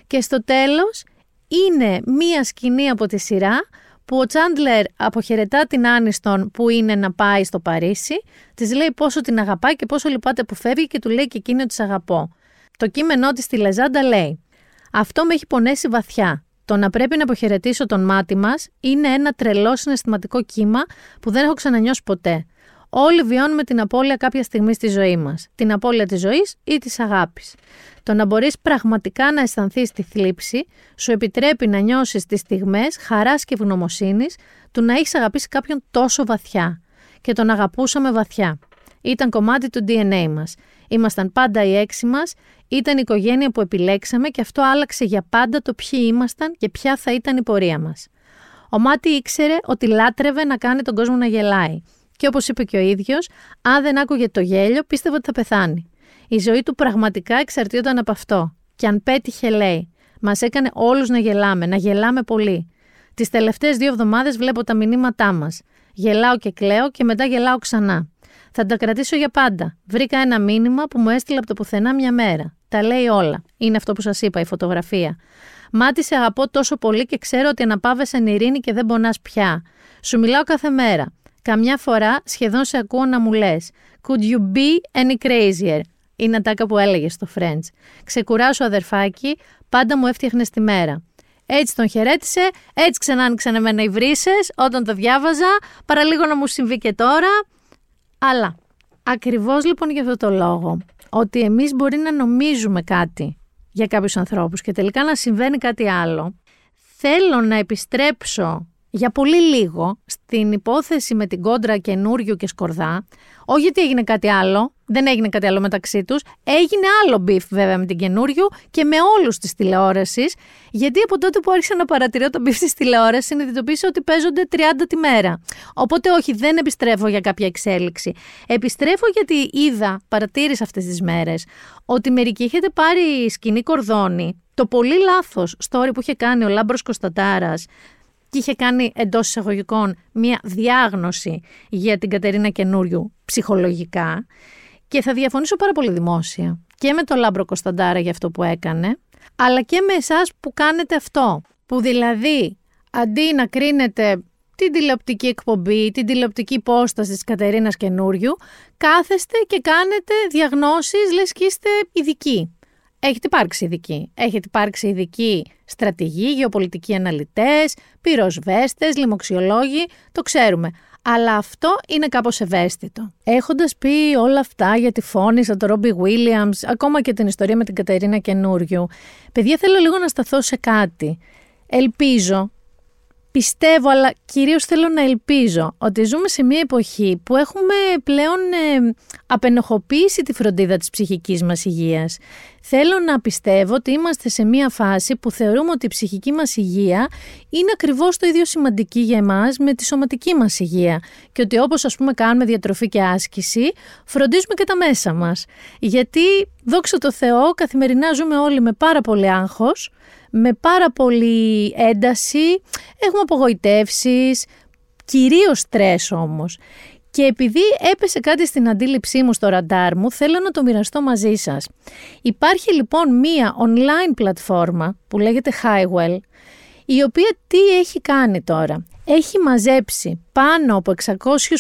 και στο τέλος είναι μία σκηνή από τη σειρά που ο Τσάντλερ αποχαιρετά την Άνιστον που είναι να πάει στο Παρίσι, της λέει πόσο την αγαπάει και πόσο λυπάται που φεύγει και του λέει και εκείνη ότι αγαπώ. Το κείμενό της στη Λεζάντα λέει «Αυτό με έχει πονέσει βαθιά. Το να πρέπει να αποχαιρετήσω τον μάτι μας είναι ένα τρελό συναισθηματικό κύμα που δεν έχω ξανανιώσει ποτέ. Όλοι βιώνουμε την απώλεια κάποια στιγμή στη ζωή μας. Την απώλεια της ζωής ή της αγάπης. Το να μπορείς πραγματικά να αισθανθείς τη θλίψη σου επιτρέπει να νιώσεις τις στιγμές χαράς και ευγνωμοσύνης του να έχεις αγαπήσει κάποιον τόσο βαθιά. Και τον αγαπούσαμε βαθιά. Ήταν κομμάτι του DNA μας. Ήμασταν πάντα οι έξι μας, ήταν η οικογένεια που επιλέξαμε και αυτό άλλαξε για πάντα το ποιοι ήμασταν και ποια θα ήταν η πορεία μας. Ο Μάτι ήξερε ότι λάτρευε να κάνει τον κόσμο να γελάει. Και όπως είπε και ο ίδιος, αν δεν άκουγε το γέλιο, πίστευε ότι θα πεθάνει. Η ζωή του πραγματικά εξαρτιόταν από αυτό. Και αν πέτυχε, λέει, μας έκανε όλους να γελάμε, να γελάμε πολύ. Τις τελευταίες δύο εβδομάδες βλέπω τα μηνύματά μας. Γελάω και κλαίω και μετά γελάω ξανά. Θα τα κρατήσω για πάντα. Βρήκα ένα μήνυμα που μου έστειλε από το πουθενά μια μέρα. Τα λέει όλα. Είναι αυτό που σας είπα, η φωτογραφία. Μάτι σε αγαπώ τόσο πολύ και ξέρω ότι αναπάβεσαι ειρήνη και δεν πονάς πια. Σου μιλάω κάθε μέρα. Καμιά φορά σχεδόν σε ακούω να μου λες. Could you be any crazier? Είναι τάκα που έλεγες στο French. Ξεκουράσου αδερφάκι, πάντα μου έφτιαχνες τη μέρα. Έτσι τον χαιρέτησε, έτσι ξανά άνοιξαν εμένα οι βρύσες όταν το διάβαζα, παραλίγο να μου συμβεί και τώρα. Αλλά ακριβώς λοιπόν για αυτό το λόγο, ότι εμείς μπορεί να νομίζουμε κάτι για κάποιους ανθρώπους και τελικά να συμβαίνει κάτι άλλο, θέλω να επιστρέψω για πολύ λίγο στην υπόθεση με την κόντρα καινούριου και σκορδά, όχι γιατί έγινε κάτι άλλο, δεν έγινε κάτι άλλο μεταξύ τους, έγινε άλλο beef βέβαια με την καινούριου και με όλους της τηλεόρασης, γιατί από τότε που άρχισα να παρατηρώ το beef της τηλεόρασης, συνειδητοποίησα ότι παίζονται 30 τη μέρα. Οπότε όχι, δεν επιστρέφω για κάποια εξέλιξη. Επιστρέφω γιατί είδα, παρατήρησα αυτές τις μέρες, ότι μερικοί έχετε πάρει σκοινί κορδόνι, το πολύ λάθος story που είχε κάνει ο Λάμπρος Κωνσταντάρας και είχε κάνει εντός εισαγωγικών μία διάγνωση για την Κατερίνα Καινούριου ψυχολογικά. Και θα διαφωνήσω πάρα πολύ δημόσια και με τον Λάμπρο Κωνσταντάρα για αυτό που έκανε, αλλά και με εσάς που κάνετε αυτό. Που δηλαδή αντί να κρίνετε την τηλεοπτική εκπομπή, την τηλεοπτική υπόσταση της Κατερίνας Καινούριου, κάθεστε και κάνετε διαγνώσεις λες και είστε ειδικοί. Έχετε υπάρξει ειδικοί. Έχετε υπάρξει ειδικοί στρατηγοί, γεωπολιτικοί αναλυτές, πυροσβέστες, λοιμοξιολόγοι, το ξέρουμε. Αλλά αυτό είναι κάπως ευαίσθητο. Έχοντας πει όλα αυτά για τη φόνη σαν τον Ρόμπι Williams, ακόμα και την ιστορία με την Κατερίνα Καινούριου, παιδιά θέλω λίγο να σταθώ σε κάτι. Ελπίζω πιστεύω, αλλά κυρίως θέλω να ελπίζω ότι ζούμε σε μια εποχή που έχουμε πλέον ε, απενοχοποιήσει τη φροντίδα της ψυχικής μας υγείας. Θέλω να πιστεύω ότι είμαστε σε μια φάση που θεωρούμε ότι η ψυχική μας υγεία είναι ακριβώς το ίδιο σημαντική για εμάς με τη σωματική μας υγεία και ότι όπως ας πούμε κάνουμε διατροφή και άσκηση, φροντίζουμε και τα μέσα μας. Γιατί, δόξα τω Θεώ, καθημερινά ζούμε όλοι με πάρα πολύ άγχος, με πάρα πολύ ένταση, έχουμε απογοητεύσεις, κυρίως στρες όμως. Και επειδή έπεσε κάτι στην αντίληψή μου στο ραντάρ μου, θέλω να το μοιραστώ μαζί σας. Υπάρχει λοιπόν μία online πλατφόρμα που λέγεται Highwell, η οποία τι έχει κάνει τώρα; Έχει μαζέψει πάνω από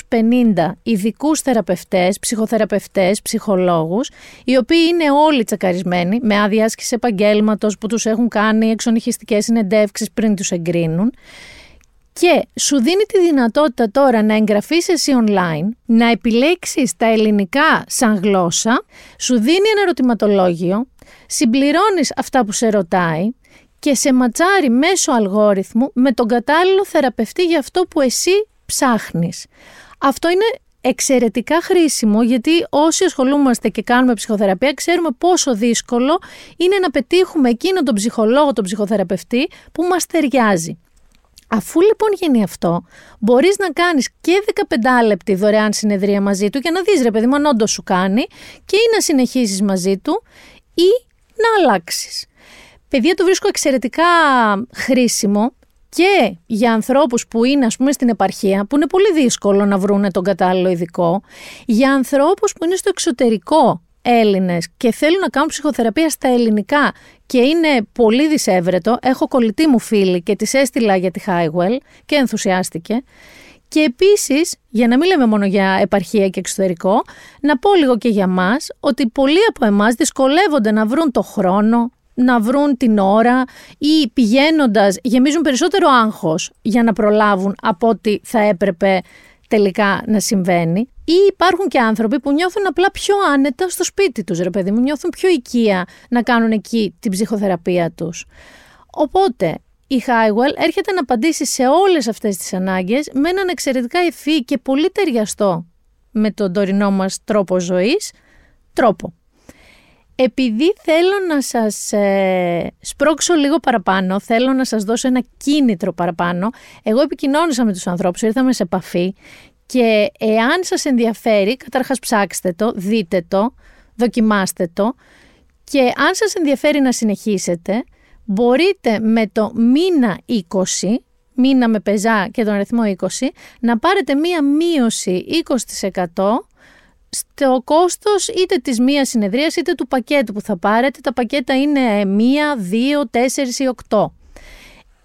650 ειδικούς θεραπευτές, ψυχοθεραπευτές, ψυχολόγους, οι οποίοι είναι όλοι τσακαρισμένοι με άδεια άσκηση επαγγέλματος που τους έχουν κάνει εξονυχιστικές συνεντεύξεις πριν τους εγκρίνουν. Και σου δίνει τη δυνατότητα τώρα να εγγραφείς εσύ online, να επιλέξεις τα ελληνικά σαν γλώσσα, σου δίνει ένα ερωτηματολόγιο, συμπληρώνεις αυτά που σε ρωτάει και σε ματσάρει μέσω αλγόριθμου με τον κατάλληλο θεραπευτή για αυτό που εσύ ψάχνεις. Αυτό είναι εξαιρετικά χρήσιμο γιατί όσοι ασχολούμαστε και κάνουμε ψυχοθεραπεία ξέρουμε πόσο δύσκολο είναι να πετύχουμε εκείνο τον ψυχολόγο, τον ψυχοθεραπευτή που μας ταιριάζει. Αφού λοιπόν γίνει αυτό, μπορείς να κάνεις και 15 λεπτή δωρεάν συνεδρία μαζί του για να δεις ρε παιδί μου αν όντως σου κάνει και ή να συνεχίσει μαζί του ή να αλλάξεις. Παιδιά το βρίσκω εξαιρετικά χρήσιμο και για ανθρώπους που είναι ας πούμε στην επαρχία, που είναι πολύ δύσκολο να βρούνε τον κατάλληλο ειδικό, για ανθρώπους που είναι στο εξωτερικό Έλληνες και θέλουν να κάνουν ψυχοθεραπεία στα ελληνικά και είναι πολύ δυσέβρετο. Έχω κολλητή μου φίλη και της έστειλα για τη Highwell και ενθουσιάστηκε. Και επίσης, για να μην λέμε μόνο για επαρχία και εξωτερικό, να πω λίγο και για μας ότι πολλοί από εμάς δυσκολεύονται να βρουν το χρόνο, να βρουν την ώρα ή πηγαίνοντας γεμίζουν περισσότερο άγχος για να προλάβουν από ό,τι θα έπρεπε τελικά να συμβαίνει. Ή υπάρχουν και άνθρωποι που νιώθουν απλά πιο άνετα στο σπίτι τους, ρε παιδί μου, νιώθουν πιο οικία να κάνουν εκεί την ψυχοθεραπεία τους. Οπότε, η Highwell έρχεται να απαντήσει σε όλες αυτές τις ανάγκες με έναν εξαιρετικά ευφύ και πολύ ταιριαστό με τον τωρινό μας τρόπο ζωής, τρόπο. Επειδή θέλω να σας ε, σπρώξω λίγο παραπάνω, θέλω να σας δώσω ένα κίνητρο παραπάνω, εγώ επικοινώνησα με τους ανθρώπους, ήρθαμε σε επαφή και εάν σας ενδιαφέρει, καταρχάς ψάξτε το, δείτε το, δοκιμάστε το και αν σας ενδιαφέρει να συνεχίσετε, μπορείτε με το μήνα 20, μήνα με πεζά και τον αριθμό 20, να πάρετε μία μείωση 20% στο κόστος είτε της μίας συνεδρίας είτε του πακέτου που θα πάρετε. Τα πακέτα είναι μία, δύο, τέσσερις ή οκτώ.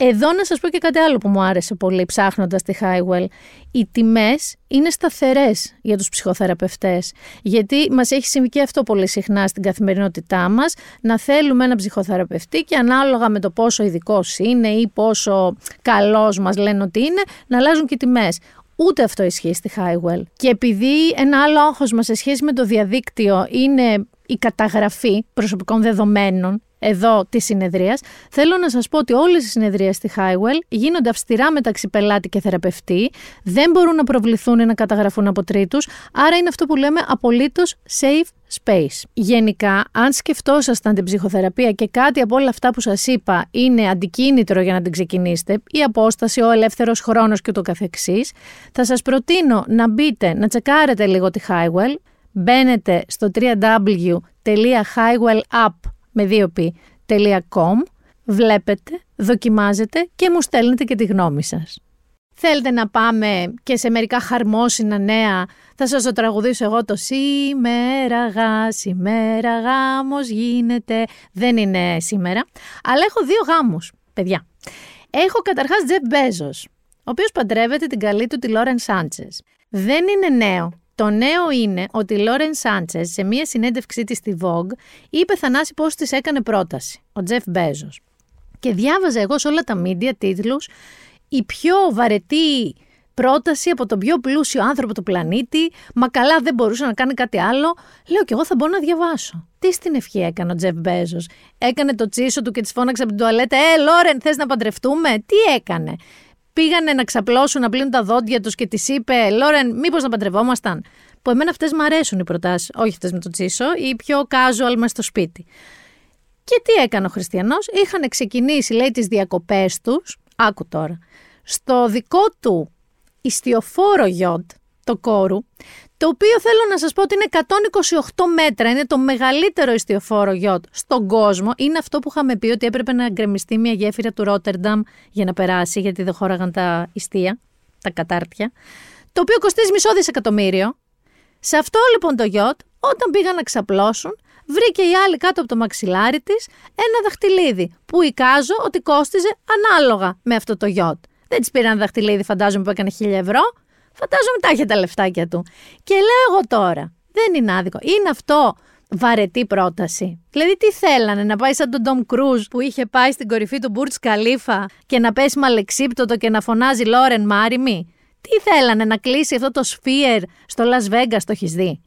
Εδώ να σας πω και κάτι άλλο που μου άρεσε πολύ ψάχνοντας τη Highwell. Οι τιμές είναι σταθερές για τους ψυχοθεραπευτές. Γιατί μας έχει συμβεί και αυτό πολύ συχνά στην καθημερινότητά μας, να θέλουμε ένα ψυχοθεραπευτή και ανάλογα με το πόσο ειδικός είναι ή πόσο καλός μας λένε ότι είναι, να αλλάζουν και οι τιμές. Ούτε αυτό ισχύει στη Highwell. Και επειδή ένα άλλο άγχος μας σε σχέση με το διαδίκτυο είναι η καταγραφή προσωπικών δεδομένων εδώ της συνεδρίας, θέλω να σας πω ότι όλες οι συνεδρίες στη Highwell γίνονται αυστηρά μεταξύ πελάτη και θεραπευτή, δεν μπορούν να προβληθούν ή να καταγραφούν από τρίτους, άρα είναι αυτό που λέμε απολύτως safe space. Γενικά, αν σκεφτόσασταν την ψυχοθεραπεία και κάτι από όλα αυτά που σας είπα είναι αντικίνητρο για να την ξεκινήσετε, η απόσταση, ο ελεύθερος χρόνος και το καθεξής, θα σας προτείνω να μπείτε, να τσεκάρετε λίγο τη Highwell, μπαίνετε στο www.highwellup.com με δύο βλέπετε, δοκιμάζετε και μου στέλνετε και τη γνώμη σας. Θέλετε να πάμε και σε μερικά χαρμόσυνα νέα, θα σας το τραγουδήσω εγώ το «Σήμερα γά, σήμερα γάμος γίνεται». Δεν είναι σήμερα, αλλά έχω δύο γάμους, παιδιά. Έχω καταρχάς Τζεφ Μπέζος, ο οποίος παντρεύεται την καλή του τη Λόρεν Σάντσες. Δεν είναι νέο, το νέο είναι ότι η Λόρεν Σάντσες σε μία συνέντευξή της στη Vogue είπε Θανάση πώς της έκανε πρόταση, ο Τζεφ Μπέζος. Και διάβαζα εγώ σε όλα τα media τίτλους η πιο βαρετή πρόταση από τον πιο πλούσιο άνθρωπο του πλανήτη. Μα καλά δεν μπορούσε να κάνει κάτι άλλο. Λέω και εγώ θα μπορώ να διαβάσω. Τι στην ευχή έκανε ο Τζεφ Μπέζος; Έκανε το τσίσο του και της φώναξε από την τουαλέτα. Ε, Λόρεν, θες να παντρευτούμε; Τι έκανε; Πήγανε να ξαπλώσουν, να πλύνουν τα δόντια τους και της είπε: Λόρεν, μήπως να παντρευόμασταν; Που εμένα αυτές μου αρέσουν οι προτάσεις, όχι αυτές με το τσίσο, ή πιο casual μέσα στο σπίτι. Και τι έκανε ο Χριστιανός, είχαν ξεκινήσει, λέει, τις διακοπές τους, άκου τώρα, στο δικό του ιστιοφόρο γιοντ, το κόρου, το οποίο θέλω να σας πω ότι είναι 128 μέτρα, είναι το μεγαλύτερο ιστιοφόρο γιότ στον κόσμο. Είναι αυτό που είχαμε πει ότι έπρεπε να γκρεμιστεί μια γέφυρα του Ρότερνταμ για να περάσει, γιατί δεν χώραγαν τα ιστία, τα κατάρτια. Το οποίο κοστίζει μισό δισεκατομμύριο. Σε αυτό λοιπόν το γιότ, όταν πήγαν να ξαπλώσουν, βρήκε η άλλη κάτω από το μαξιλάρι της ένα δαχτυλίδι που εικάζω ότι κόστιζε ανάλογα με αυτό το γιότ. Δεν της πήραν δαχτυλίδι, φαντάζομαι που έκανε 1000 ευρώ. Φαντάζομαι τα είχε τα λεφτάκια του. Και λέω εγώ τώρα, δεν είναι άδικο. Είναι αυτό βαρετή πρόταση. Δηλαδή, τι θέλανε, να πάει σαν τον Ντόμ Κρούζ που είχε πάει στην κορυφή του Μπούρτ Καλίφα και να πέσει μαλεξίπτωτο και να φωνάζει Λόρεν Μάριμι; Τι θέλανε, να κλείσει αυτό το σφίερ στο Las Vegas, το έχεις δει;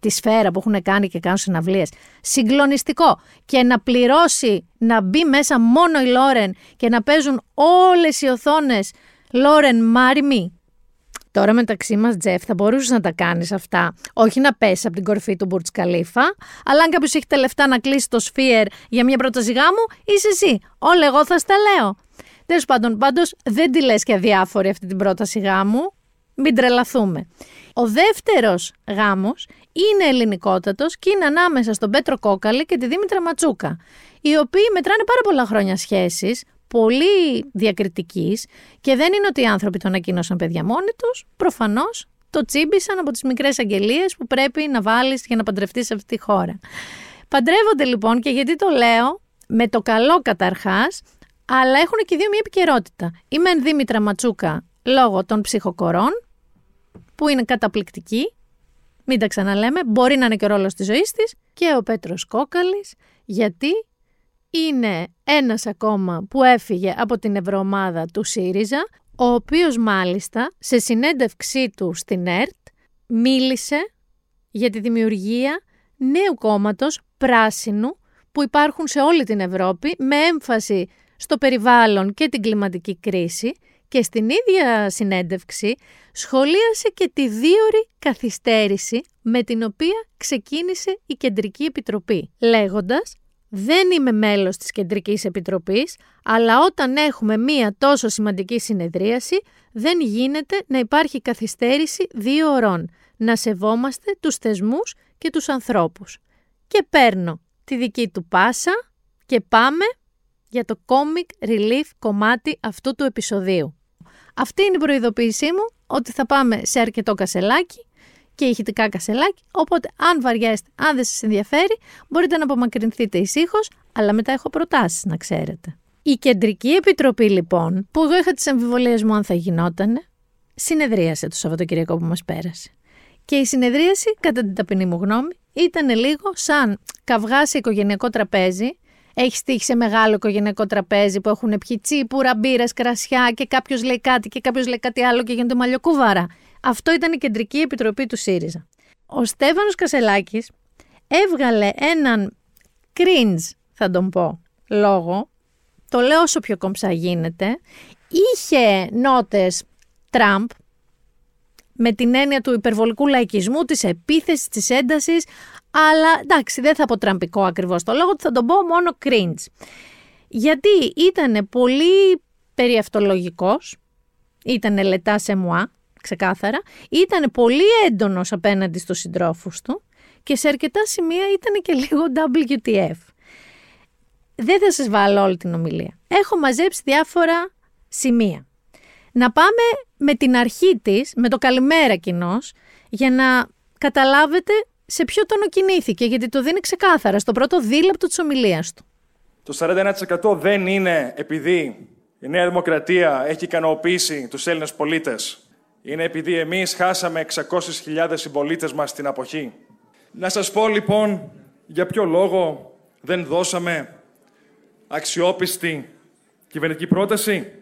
Τη σφαίρα που έχουν κάνει και κάνουν συναυλίες. Συγκλονιστικό. Και να πληρώσει να μπει μέσα μόνο η Λόρεν και να παίζουν όλες οι οθόνες Λόρεν Μάριμι. Τώρα μεταξύ μας, Τζεφ, θα μπορούσες να τα κάνεις αυτά. Όχι να πέσεις από την κορφή του Μπουρτς Καλίφα, αλλά αν κάποιος έχει τα λεφτά να κλείσει το σφίερ για μια πρόταση γάμου, είσαι εσύ. Όλα εγώ θα στα λέω. Τέλος πάντων, πάντως δεν τη λες και αδιάφορη αυτή την πρόταση γάμου. Μην τρελαθούμε. Ο δεύτερος γάμος είναι ελληνικότατος και είναι ανάμεσα στον Πέτρο Κόκαλη και τη Δήμητρα Ματσούκα, οι οποίοι μετράνε πάρα πολλά χρόνια σχέσεις, πολύ διακριτικής και δεν είναι ότι οι άνθρωποι το ανακοίνωσαν παιδιά μόνοι τους. Προφανώς το τσίμπησαν από τις μικρές αγγελίες που πρέπει να βάλεις για να παντρευτείς σε αυτή τη χώρα. Παντρεύονται λοιπόν και γιατί το λέω, με το καλό καταρχάς, αλλά έχουν και δύο μία επικαιρότητα. Η Μεν Δήμητρα Ματσούκα λόγω των ψυχοκορών, που είναι καταπληκτικοί, μην τα ξαναλέμε, μπορεί να είναι και ο ρόλος της ζωής της, και ο Πέτρος Κόκαλης, γιατί είναι ένας ακόμα που έφυγε από την ευρωομάδα του ΣΥΡΙΖΑ, ο οποίος μάλιστα σε συνέντευξή του στην ΕΡΤ μίλησε για τη δημιουργία νέου κόμματος πράσινου που υπάρχουν σε όλη την Ευρώπη με έμφαση στο περιβάλλον και την κλιματική κρίση και στην ίδια συνέντευξη σχολίασε και τη δίωρη καθυστέρηση με την οποία ξεκίνησε η Κεντρική Επιτροπή, λέγοντας «Δεν είμαι μέλος της Κεντρικής Επιτροπής, αλλά όταν έχουμε μία τόσο σημαντική συνεδρίαση, δεν γίνεται να υπάρχει καθυστέρηση δύο ωρών, να σεβόμαστε τους θεσμούς και τους ανθρώπους». Και παίρνω τη δική του πάσα και πάμε για το comic relief κομμάτι αυτού του επεισοδίου. Αυτή είναι η προειδοποίησή μου ότι θα πάμε σε αρκετό κασελάκι και ηχητικά κασελάκι, οπότε αν βαριέστε, αν δεν σας ενδιαφέρει, μπορείτε να απομακρυνθείτε ησύχως, αλλά μετά έχω προτάσεις να ξέρετε. Η Κεντρική Επιτροπή λοιπόν, που εγώ είχα τις αμφιβολίες μου αν θα γινότανε, συνεδρίασε το Σαββατοκυριακό που μας πέρασε. Και η συνεδρίαση, κατά την ταπεινή μου γνώμη, ήταν λίγο σαν καυγά σε οικογενειακό τραπέζι. Έχεις τύχει σε μεγάλο οικογενειακό τραπέζι που έχουν πιει τσίπουρα, μπύρες, κρασιά και κάποιος λέει κάτι και κάποιος λέει κάτι άλλο και γίνεται μαλλιοκούβαρα. Αυτό ήταν η κεντρική επιτροπή του ΣΥΡΙΖΑ. Ο Στέφανος Κασελάκης έβγαλε έναν cringe, θα τον πω, λόγο, το λέω όσο πιο κομψά γίνεται, είχε νότες Τραμπ, με την έννοια του υπερβολικού λαϊκισμού, της επίθεσης, της έντασης, αλλά εντάξει δεν θα πω τραμπικό ακριβώς το λόγο, θα τον πω μόνο cringe. Γιατί ήταν πολύ περιαυτολογικός, ήταν λετά σε μουά, ξεκάθαρα, ήταν πολύ έντονος απέναντι στους συντρόφους του και σε αρκετά σημεία ήταν και λίγο WTF. Δεν θα σας βάλω όλη την ομιλία. Έχω μαζέψει διάφορα σημεία να πάμε με την αρχή της, με το καλημέρα κοινό, για να καταλάβετε σε ποιο τόνο κινήθηκε, γιατί το δίνει ξεκάθαρα στο πρώτο δίλεπτο της ομιλίας του. Το 41% δεν είναι επειδή η Νέα Δημοκρατία έχει ικανοποιήσει τους Έλληνες πολίτες. Είναι επειδή εμείς χάσαμε 600.000 συμπολίτες μας στην αποχή. Να σας πω λοιπόν για ποιο λόγο δεν δώσαμε αξιόπιστη κυβερνητική πρόταση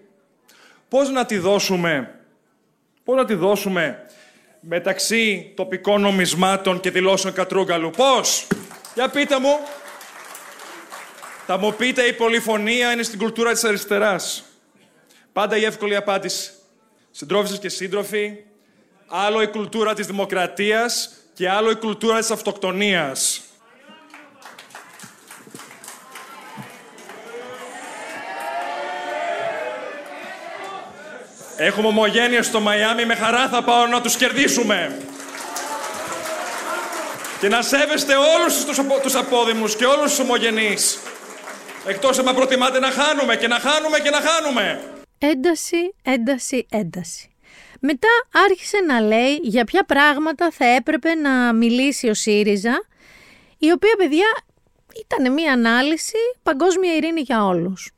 πώς να τη δώσουμε, πώς να τη δώσουμε μεταξύ τοπικών νομισμάτων και δηλώσεων Κατρούγκαλου. Πώς, για πείτε μου. Θα μου πείτε η πολυφωνία είναι στην κουλτούρα της αριστεράς. Πάντα η εύκολη απάντηση. Συντρόφισσες και σύντροφοι, άλλο η κουλτούρα της δημοκρατίας και άλλο η κουλτούρα της αυτοκτονίας. Έχουμε ομογένεια στο Μαϊάμι, με χαρά θα πάω να τους κερδίσουμε. Και να σέβεστε όλους τους, απο, τους απόδημους και όλους τους ομογενείς. Εκτός αν προτιμάτε να χάνουμε και να χάνουμε και να χάνουμε. Ένταση, ένταση, ένταση. Μετά άρχισε να λέει για ποια πράγματα θα έπρεπε να μιλήσει ο ΣΥΡΙΖΑ, η οποία, παιδιά, ήταν μια ανάλυση παγκόσμια ειρήνη για όλους.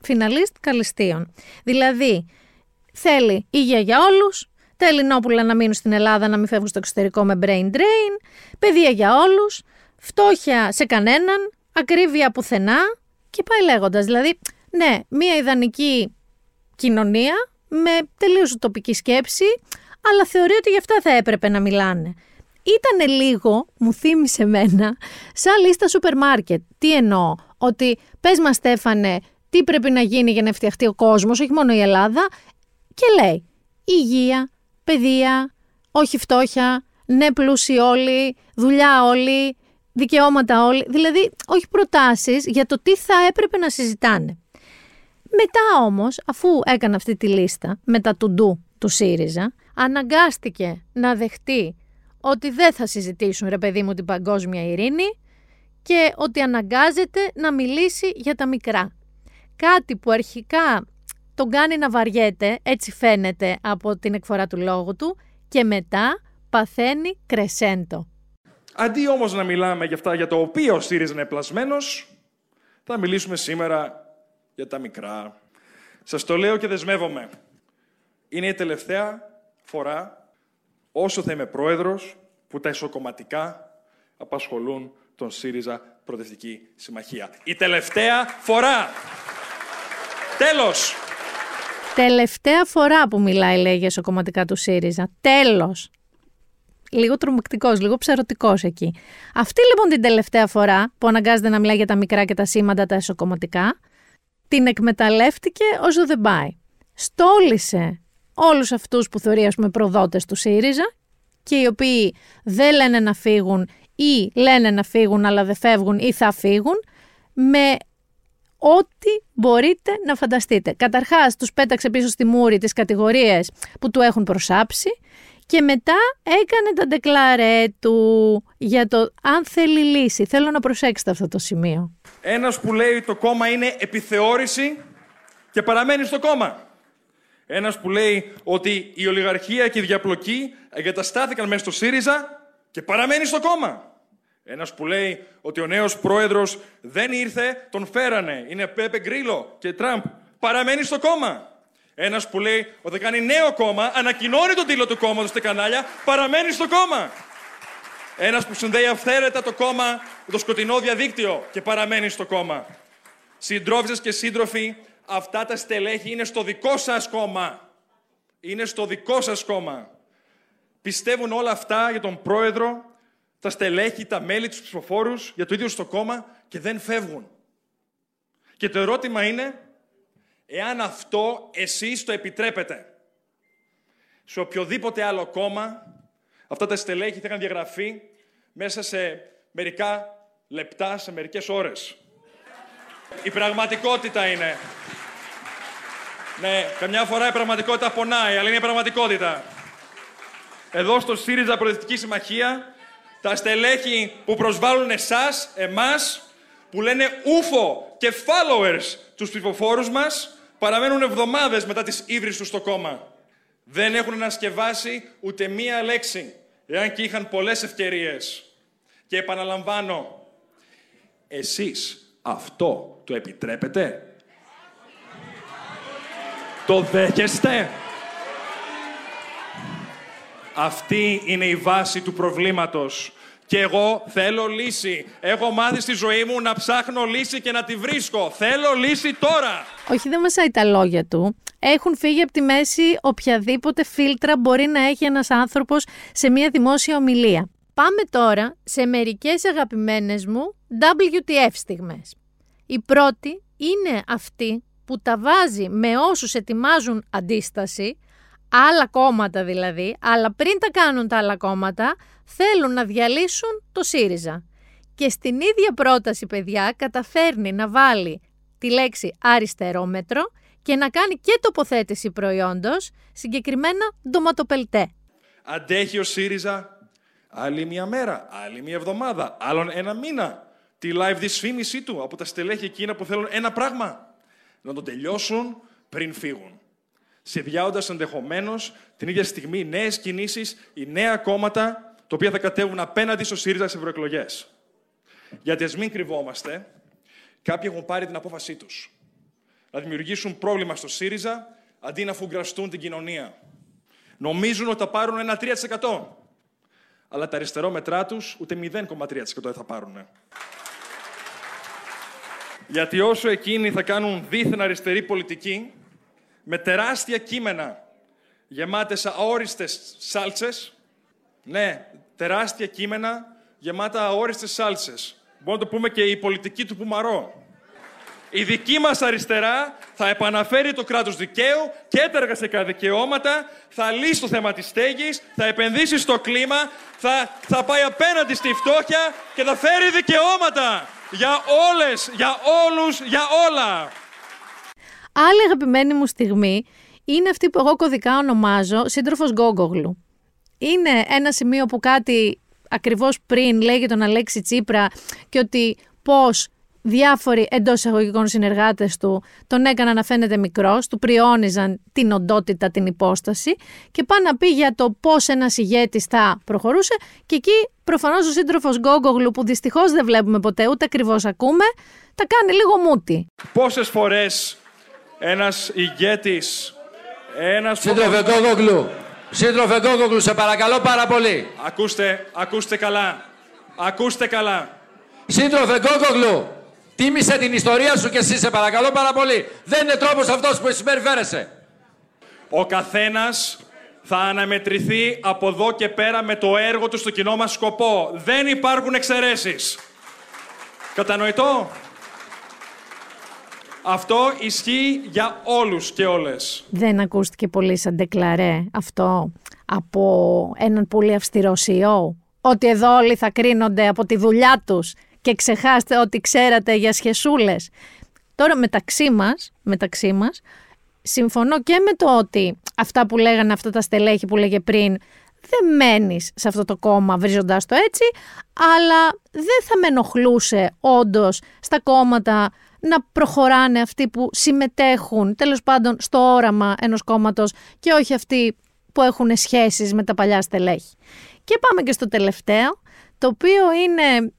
Φιναλίστ Καλιστίων. Δηλαδή, Θέλει υγεία για όλους, τα Ελληνόπουλα να μείνουν στην Ελλάδα, να μην φεύγουν στο εξωτερικό με brain drain, παιδεία για όλους, φτώχεια σε κανέναν, ακρίβεια πουθενά και πάει λέγοντας. Δηλαδή, ναι, μια ιδανική κοινωνία με τελείως τοπική σκέψη, αλλά θεωρεί ότι γι' αυτά θα έπρεπε να μιλάνε. Ήτανε λίγο, μου θύμισε εμένα, σαν λίστα σούπερ μάρκετ. Τι εννοώ, ότι πες μας Στέφανε, τι πρέπει να γίνει για να φτιαχτεί ο κόσμος, όχι μόνο η Ελλάδα, και λέει υγεία, παιδεία, όχι φτώχεια, ναι πλούσιοι όλοι, δουλειά όλοι, δικαιώματα όλοι. Δηλαδή, όχι προτάσεις για το τι θα έπρεπε να συζητάνε. Μετά όμως, αφού έκανε αυτή τη λίστα με τα τουντού του ΣΥΡΙΖΑ, αναγκάστηκε να δεχτεί ότι δεν θα συζητήσουν ρε παιδί μου την παγκόσμια ειρήνη και ότι αναγκάζεται να μιλήσει για τα μικρά. Κάτι που αρχικά τον κάνει να βαριέται, έτσι φαίνεται από την εκφορά του λόγου του, και μετά παθαίνει κρεσέντο. Αντί όμως να μιλάμε για αυτά για το οποίο ο ΣΥΡΙΖΑ είναι πλασμένος, θα μιλήσουμε σήμερα για τα μικρά. Σας το λέω και δεσμεύομαι. Είναι η τελευταία φορά, όσο θα είμαι πρόεδρος, που τα ισοκομματικά απασχολούν τον ΣΥΡΙΖΑ Προοδευτική Συμμαχία. Η τελευταία φορά. Τέλος. Τελευταία φορά που μιλάει, λέει, για ισοκομματικά του ΣΥΡΙΖΑ. Τέλος. Λίγο τρομακτικός, λίγο ψαρωτικός εκεί. Αυτή λοιπόν την τελευταία φορά που αναγκάζεται να μιλάει για τα μικρά και τα σήματα τα ισοκομματικά, την εκμεταλλεύτηκε όσο δεν πάει. Στόλισε όλους αυτούς που θεωρεί ας πούμε προδότες του ΣΥΡΙΖΑ και οι οποίοι δεν λένε να φύγουν ή λένε να φύγουν αλλά δεν φεύγουν ή θα φύγουν με ό,τι μπορείτε να φανταστείτε. Καταρχάς τους πέταξε πίσω στη μούρη τις κατηγορίες που του έχουν προσάψει και μετά έκανε τα ντεκλαρέ του για το αν θέλει λύση. Θέλω να προσέξετε αυτό το σημείο. Ένας που λέει το κόμμα είναι επιθεώρηση και παραμένει στο κόμμα. Ένας που λέει ότι η ολιγαρχία και η διαπλοκή εγκαταστάθηκαν μέσα στο ΣΥΡΙΖΑ και παραμένει στο κόμμα. Ένας που λέει ότι ο νέος πρόεδρος δεν ήρθε, τον φέρανε. Είναι Πέπε Γκρίλο και Τραμπ. Παραμένει στο κόμμα. Ένας που λέει ότι θα κάνει νέο κόμμα, ανακοινώνει τον τίτλο του κόμματος στα κανάλια, παραμένει στο κόμμα. Ένας που συνδέει αυθαίρετα το κόμμα με το σκοτεινό διαδίκτυο και παραμένει στο κόμμα. Συντρόφισσες και σύντροφοι, αυτά τα στελέχη είναι στο δικό σας κόμμα. Είναι στο δικό σας κόμμα. Πιστεύουν όλα αυτά για τον πρόεδρο, τα στελέχη, τα μέλη, τους ψηφοφόρους, για το ίδιο στο κόμμα και δεν φεύγουν. Και το ερώτημα είναι, εάν αυτό εσείς το επιτρέπετε. Σε οποιοδήποτε άλλο κόμμα, αυτά τα στελέχη θα είχαν διαγραφεί μέσα σε μερικά λεπτά, σε μερικές ώρες. Η πραγματικότητα είναι. Ναι, καμιά φορά η πραγματικότητα πονάει, αλλά είναι η πραγματικότητα. Εδώ στο ΣΥΡΙΖΑ Προεδρευτική Συμμαχία, τα στελέχη που προσβάλλουν εσάς, εμάς, που λένε ούφο και followers τους ψηφοφόρους μας, παραμένουν εβδομάδες μετά τις ύβρις τους στο κόμμα. Δεν έχουν ανασκευάσει ούτε μία λέξη, εάν και είχαν πολλές ευκαιρίες. Και επαναλαμβάνω, εσείς αυτό το επιτρέπετε; Το δέχεστε; Αυτή είναι η βάση του προβλήματος. Και εγώ θέλω λύση. Έχω μάθει στη ζωή μου να ψάχνω λύση και να τη βρίσκω. Θέλω λύση τώρα. Όχι, δεν μασάει τα λόγια του. Έχουν φύγει από τη μέση οποιαδήποτε φίλτρα μπορεί να έχει ένας άνθρωπος σε μια δημόσια ομιλία. Πάμε τώρα σε μερικές αγαπημένες μου WTF στιγμές. Η πρώτη είναι αυτή που τα βάζει με όσους ετοιμάζουν αντίσταση, άλλα κόμματα δηλαδή, αλλά πριν τα κάνουν τα άλλα κόμματα, θέλουν να διαλύσουν το ΣΥΡΙΖΑ. Και στην ίδια πρόταση, παιδιά, καταφέρνει να βάλει τη λέξη αριστερόμετρο και να κάνει και τοποθέτηση προϊόντος, συγκεκριμένα ντοματοπελτέ. Αντέχει ο ΣΥΡΙΖΑ άλλη μια μέρα, άλλη μια εβδομάδα, άλλον ένα μήνα. Τη live δυσφήμισή του από τα στελέχη εκείνα που θέλουν ένα πράγμα. Να το τελειώσουν πριν φύγουν. Συνδυάζοντα ενδεχομένως την ίδια στιγμή νέες κινήσεις ή νέα κόμματα τα οποία θα κατέβουν απέναντι στο ΣΥΡΙΖΑ σε ευρωεκλογές. Γιατί ας μην κρυβόμαστε, κάποιοι έχουν πάρει την απόφασή τους να δημιουργήσουν πρόβλημα στο ΣΥΡΙΖΑ αντί να φουγκραστούν την κοινωνία. Νομίζουν ότι θα πάρουν ένα 3%. Αλλά τα αριστερόμετρά τους ούτε 0,3% δεν θα πάρουν. Γιατί όσο εκείνοι θα κάνουν δίθεν αριστερή πολιτική, με τεράστια κείμενα γεμάτες αόριστες σάλτσες, ναι, τεράστια κείμενα γεμάτα αόριστες σάλτσες. Μπορούμε να το πούμε και η πολιτική του Πουμαρό. Η δική μας αριστερά θα επαναφέρει το κράτος δικαίου και τα εργασιακά δικαιώματα, θα λύσει το θέμα της στέγης, θα επενδύσει στο κλίμα, θα, θα πάει απέναντι στη φτώχεια και θα φέρει δικαιώματα για όλες, για όλους, για όλα. Άλλη αγαπημένη μου στιγμή είναι αυτή που εγώ κωδικά ονομάζω σύντροφος Γκόγκογλου. Είναι ένα σημείο που κάτι ακριβώς πριν λέγει τον Αλέξη Τσίπρα και ότι πώς διάφοροι εντός εισαγωγικών συνεργάτες του τον έκαναν να φαίνεται μικρός, του πριόνιζαν την οντότητα, την υπόσταση και πάνε να πει για το πώς ένας ηγέτης θα προχωρούσε. Και εκεί προφανώς ο σύντροφος Γκόγκογλου, που δυστυχώς δεν βλέπουμε ποτέ, ούτε ακριβώς ακούμε, τα κάνει λίγο μούτι. Πόσες φορές ένας ηγέτης Ένας Σύντροφε Κόκοκλου, σύντροφε Κόκοκλου, σε παρακαλώ πάρα πολύ. Ακούστε, ακούστε καλά. Ακούστε καλά. Σύντροφε Κόκοκλου, τίμησε την ιστορία σου και εσύ, σε παρακαλώ πάρα πολύ. Δεν είναι τρόπος αυτός που συμπεριφέρεσαι. Ο καθένας θα αναμετρηθεί από εδώ και πέρα με το έργο του στο κοινό μας σκοπό. Δεν υπάρχουν εξαιρέσεις. Κατανοητό; Αυτό ισχύει για όλους και όλες. Δεν ακούστηκε πολύ σαν ντεκλαρέ αυτό από έναν πολύ αυστηρό CEO. Ότι εδώ όλοι θα κρίνονται από τη δουλειά τους και ξεχάστε ότι ξέρατε για σχεσούλες. Τώρα μεταξύ μας, μεταξύ μας, συμφωνώ και με το ότι αυτά που λέγανε αυτά τα στελέχη που λέγε πριν δεν μένεις σε αυτό το κόμμα βρίζοντας το έτσι, αλλά δεν θα με ενοχλούσε όντως στα κόμματα να προχωράνε αυτοί που συμμετέχουν τέλος πάντων στο όραμα ενός κόμματος και όχι αυτοί που έχουν σχέσεις με τα παλιά στελέχη. Και πάμε και στο τελευταίο, το οποίο είναι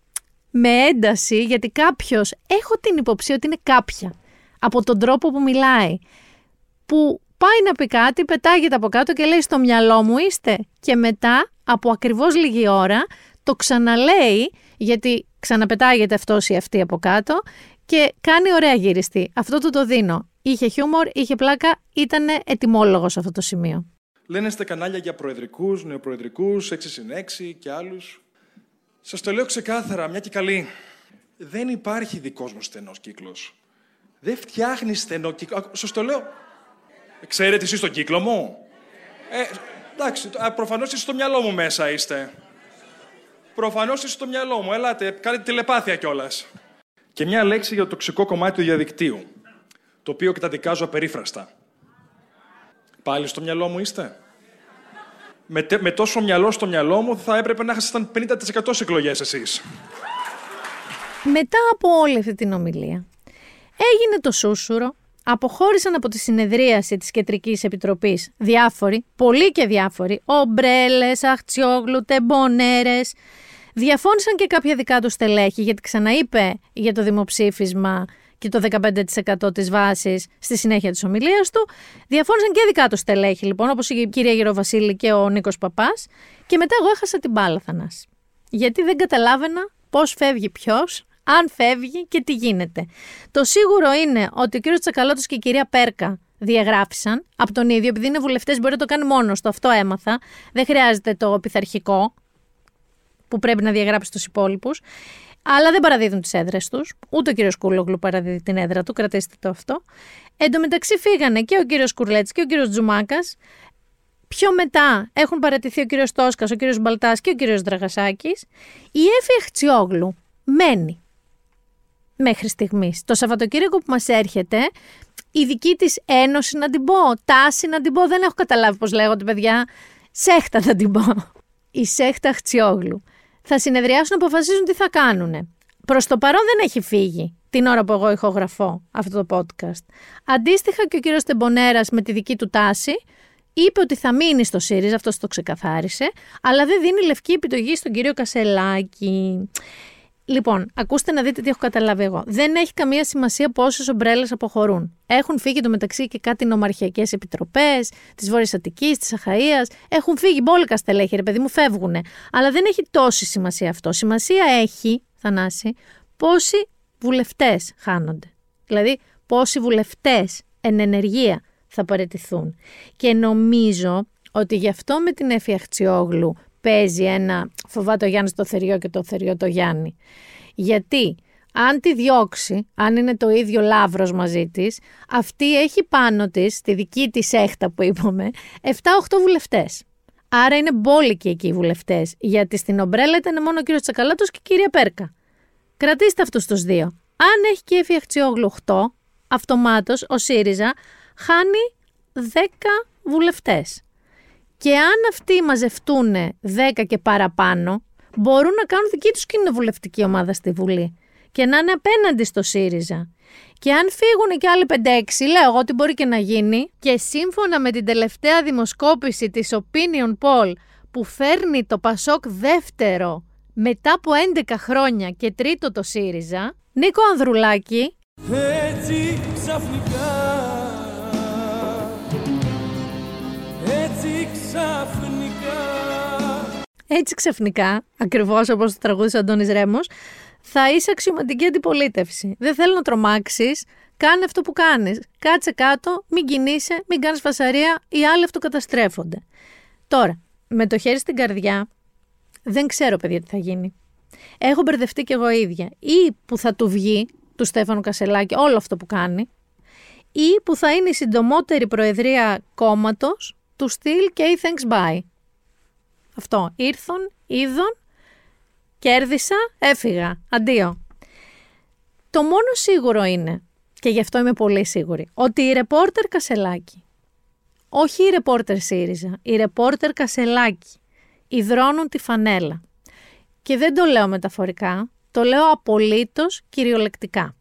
με ένταση γιατί κάποιος, έχω την υποψία ότι είναι κάποια από τον τρόπο που μιλάει, που πάει να πει κάτι, πετάγεται από κάτω και λέει στο μυαλό μου είστε και μετά από ακριβώς λίγη ώρα το ξαναλέει γιατί ξαναπετάγεται αυτός ή αυτή από κάτω και κάνει ωραία γυριστή. Αυτό του το δίνω. Είχε χιούμορ, είχε πλάκα, ήταν ετοιμόλογος σε αυτό το σημείο. Λένε στα κανάλια για προεδρικούς, νεοπροεδρικούς, 6 συν 6 και άλλους. Σας το λέω ξεκάθαρα, μια και καλή. Δεν υπάρχει δικός μου στενός κύκλος. Δεν φτιάχνεις στενό κύκλο. Σας το λέω. Ξέρετε εσείς τον κύκλο μου; Ε, εντάξει, α, προφανώς εσείς στο μυαλό μου μέσα είστε. Προφανώς εσείς στο μυαλό μου. Ελάτε, κάνετε τηλεπάθεια κιόλας. Και μια λέξη για το τοξικό κομμάτι του διαδικτύου, το οποίο καταδικάζω απερίφραστα. Πάλι στο μυαλό μου είστε; Με, τε- με τόσο μυαλό στο μυαλό μου θα έπρεπε να ήσασταν 50% σε εκλογές εσείς. Μετά από όλη αυτή την ομιλία, έγινε το σούσουρο, αποχώρησαν από τη συνεδρίαση της Κεντρικής Επιτροπής διάφοροι, πολλοί και διάφοροι, ομπρέλες, αχτσιόγλου, τεμπονέρες, διαφώνησαν και κάποια δικά τους στελέχη, γιατί ξαναείπε για το δημοψήφισμα και το 15% της βάσης στη συνέχεια της ομιλίας του. Διαφώνησαν και δικά τους στελέχη, λοιπόν, όπως η κυρία Γεροβασίλη και ο Νίκος Παπάς. Και μετά εγώ έχασα την μπάλα, Θανάση. Γιατί δεν καταλάβαινα πώς φεύγει ποιος, αν φεύγει και τι γίνεται. Το σίγουρο είναι ότι ο κύριος Τσακαλώτος και η κυρία Πέρκα διαγράφησαν από τον ίδιο, επειδή είναι βουλευτές μπορεί να το κάνει μόνος του, αυτό έμαθα. Δεν χρειάζεται το πειθαρχικό που πρέπει να διαγράψει τους υπόλοιπους. Αλλά δεν παραδίδουν τις έδρες τους. Ούτε ο κύριος Κούλογλου παραδίδει την έδρα του, κρατήστε το αυτό. Εν τω μεταξύ φύγανε και ο κύριος Κουρλέτης και ο κύριος Τζουμάκας. Πιο μετά έχουν παρατηθεί ο κύριος Τόσκας, ο κύριος Μπαλτάς και ο κύριος Δραγασάκης. Η Έφη Αχτσιόγλου μένει μέχρι στιγμής. Το Σαββατοκύριακο που μας έρχεται, η δική της ένωση να την πω, τάση να την πω, δεν έχω καταλάβει πώς λέγονται παιδιά, σέχτα θα την πω. Η σέχτα Αχτσιόγλου. Θα συνεδριάσουν να αποφασίζουν τι θα κάνουν. Προς το παρόν δεν έχει φύγει την ώρα που εγώ ηχογραφώ αυτό το podcast. Αντίστοιχα και ο κύριος Τεμπονέρας με τη δική του τάση είπε ότι θα μείνει στο ΣΥΡΙΖΑ, αυτό το ξεκαθάρισε, αλλά δεν δίνει λευκή επιτογή στον κύριο Κασελάκη. Λοιπόν, ακούστε να δείτε τι έχω καταλάβει εγώ. Δεν έχει καμία σημασία πόσες ομπρέλες αποχωρούν. Έχουν φύγει το μεταξύ και κάτι νομαρχιακές επιτροπές της Βόρειας Αττικής, της Αχαία. Έχουν φύγει μπόλικα στελέχη, ρε παιδί μου, φεύγουν. Αλλά δεν έχει τόση σημασία αυτό. Σημασία έχει, Θανάση, πόσοι βουλευτές χάνονται. Δηλαδή, πόσοι βουλευτές εν ενεργεία θα παραιτηθούν. Και νομίζω ότι γι' αυτό με την Εφη Αχτσιόγλου παίζει ένα φοβάται ο Γιάννης το θεριό και το θεριό το Γιάννη. Γιατί αν τη διώξει, αν είναι το ίδιο λάβρος μαζί της, αυτή έχει πάνω της, τη δική της έχτα που είπαμε, 7-8 βουλευτές. Άρα είναι μπόλικοι εκεί οι βουλευτές, γιατί στην ομπρέλα ήταν μόνο ο κύριος Τσακαλώτος και η κυρία Πέρκα. Κρατήστε αυτούς τους δύο. Αν έχει και η Αχτσιόγλου 8, αυτομάτως ο ΣΥΡΙΖΑ χάνει 10 βουλευτές. Και αν αυτοί μαζευτούν 10 και παραπάνω, μπορούν να κάνουν δική τους κοινοβουλευτική ομάδα στη Βουλή και να είναι απέναντι στο ΣΥΡΙΖΑ. Και αν φύγουν και άλλοι 5-6, λέω εγώ ότι μπορεί και να γίνει. Και σύμφωνα με την τελευταία δημοσκόπηση της Opinion Poll που φέρνει το Πασόκ δεύτερο μετά από 11 χρόνια και τρίτο το ΣΥΡΙΖΑ, Νίκο Ανδρουλάκη, Έτσι ξαφνικά έτσι ξαφνικά, ακριβώς όπως το τραγούδισε ο Αντώνης Ρέμος, θα είσαι αξιωματική αντιπολίτευση. Δεν θέλω να τρομάξεις. Κάνε αυτό που κάνεις. Κάτσε κάτω, μην κινείσαι, μην κάνεις φασαρία. Οι άλλοι αυτοκαταστρέφονται. Τώρα, με το χέρι στην καρδιά, δεν ξέρω, παιδιά, τι θα γίνει. Έχω μπερδευτεί κι εγώ ίδια. Ή που θα του βγει του Στέφανου Κασελάκη όλο αυτό που κάνει, ή που θα είναι η συντομότερη προεδρία κόμματος του στυλ και thanks bye. Αυτό. Ήρθον, είδον, κέρδισα, έφυγα. Αντίο. Το μόνο σίγουρο είναι, και γι' αυτό είμαι πολύ σίγουρη, ότι η ρεπόρτερ Κασελάκη, όχι η ρεπόρτερ ΣΥΡΙΖΑ, η ρεπόρτερ Κασελάκη, υδρώνουν τη φανέλα. Και δεν το λέω μεταφορικά, το λέω απολύτως κυριολεκτικά.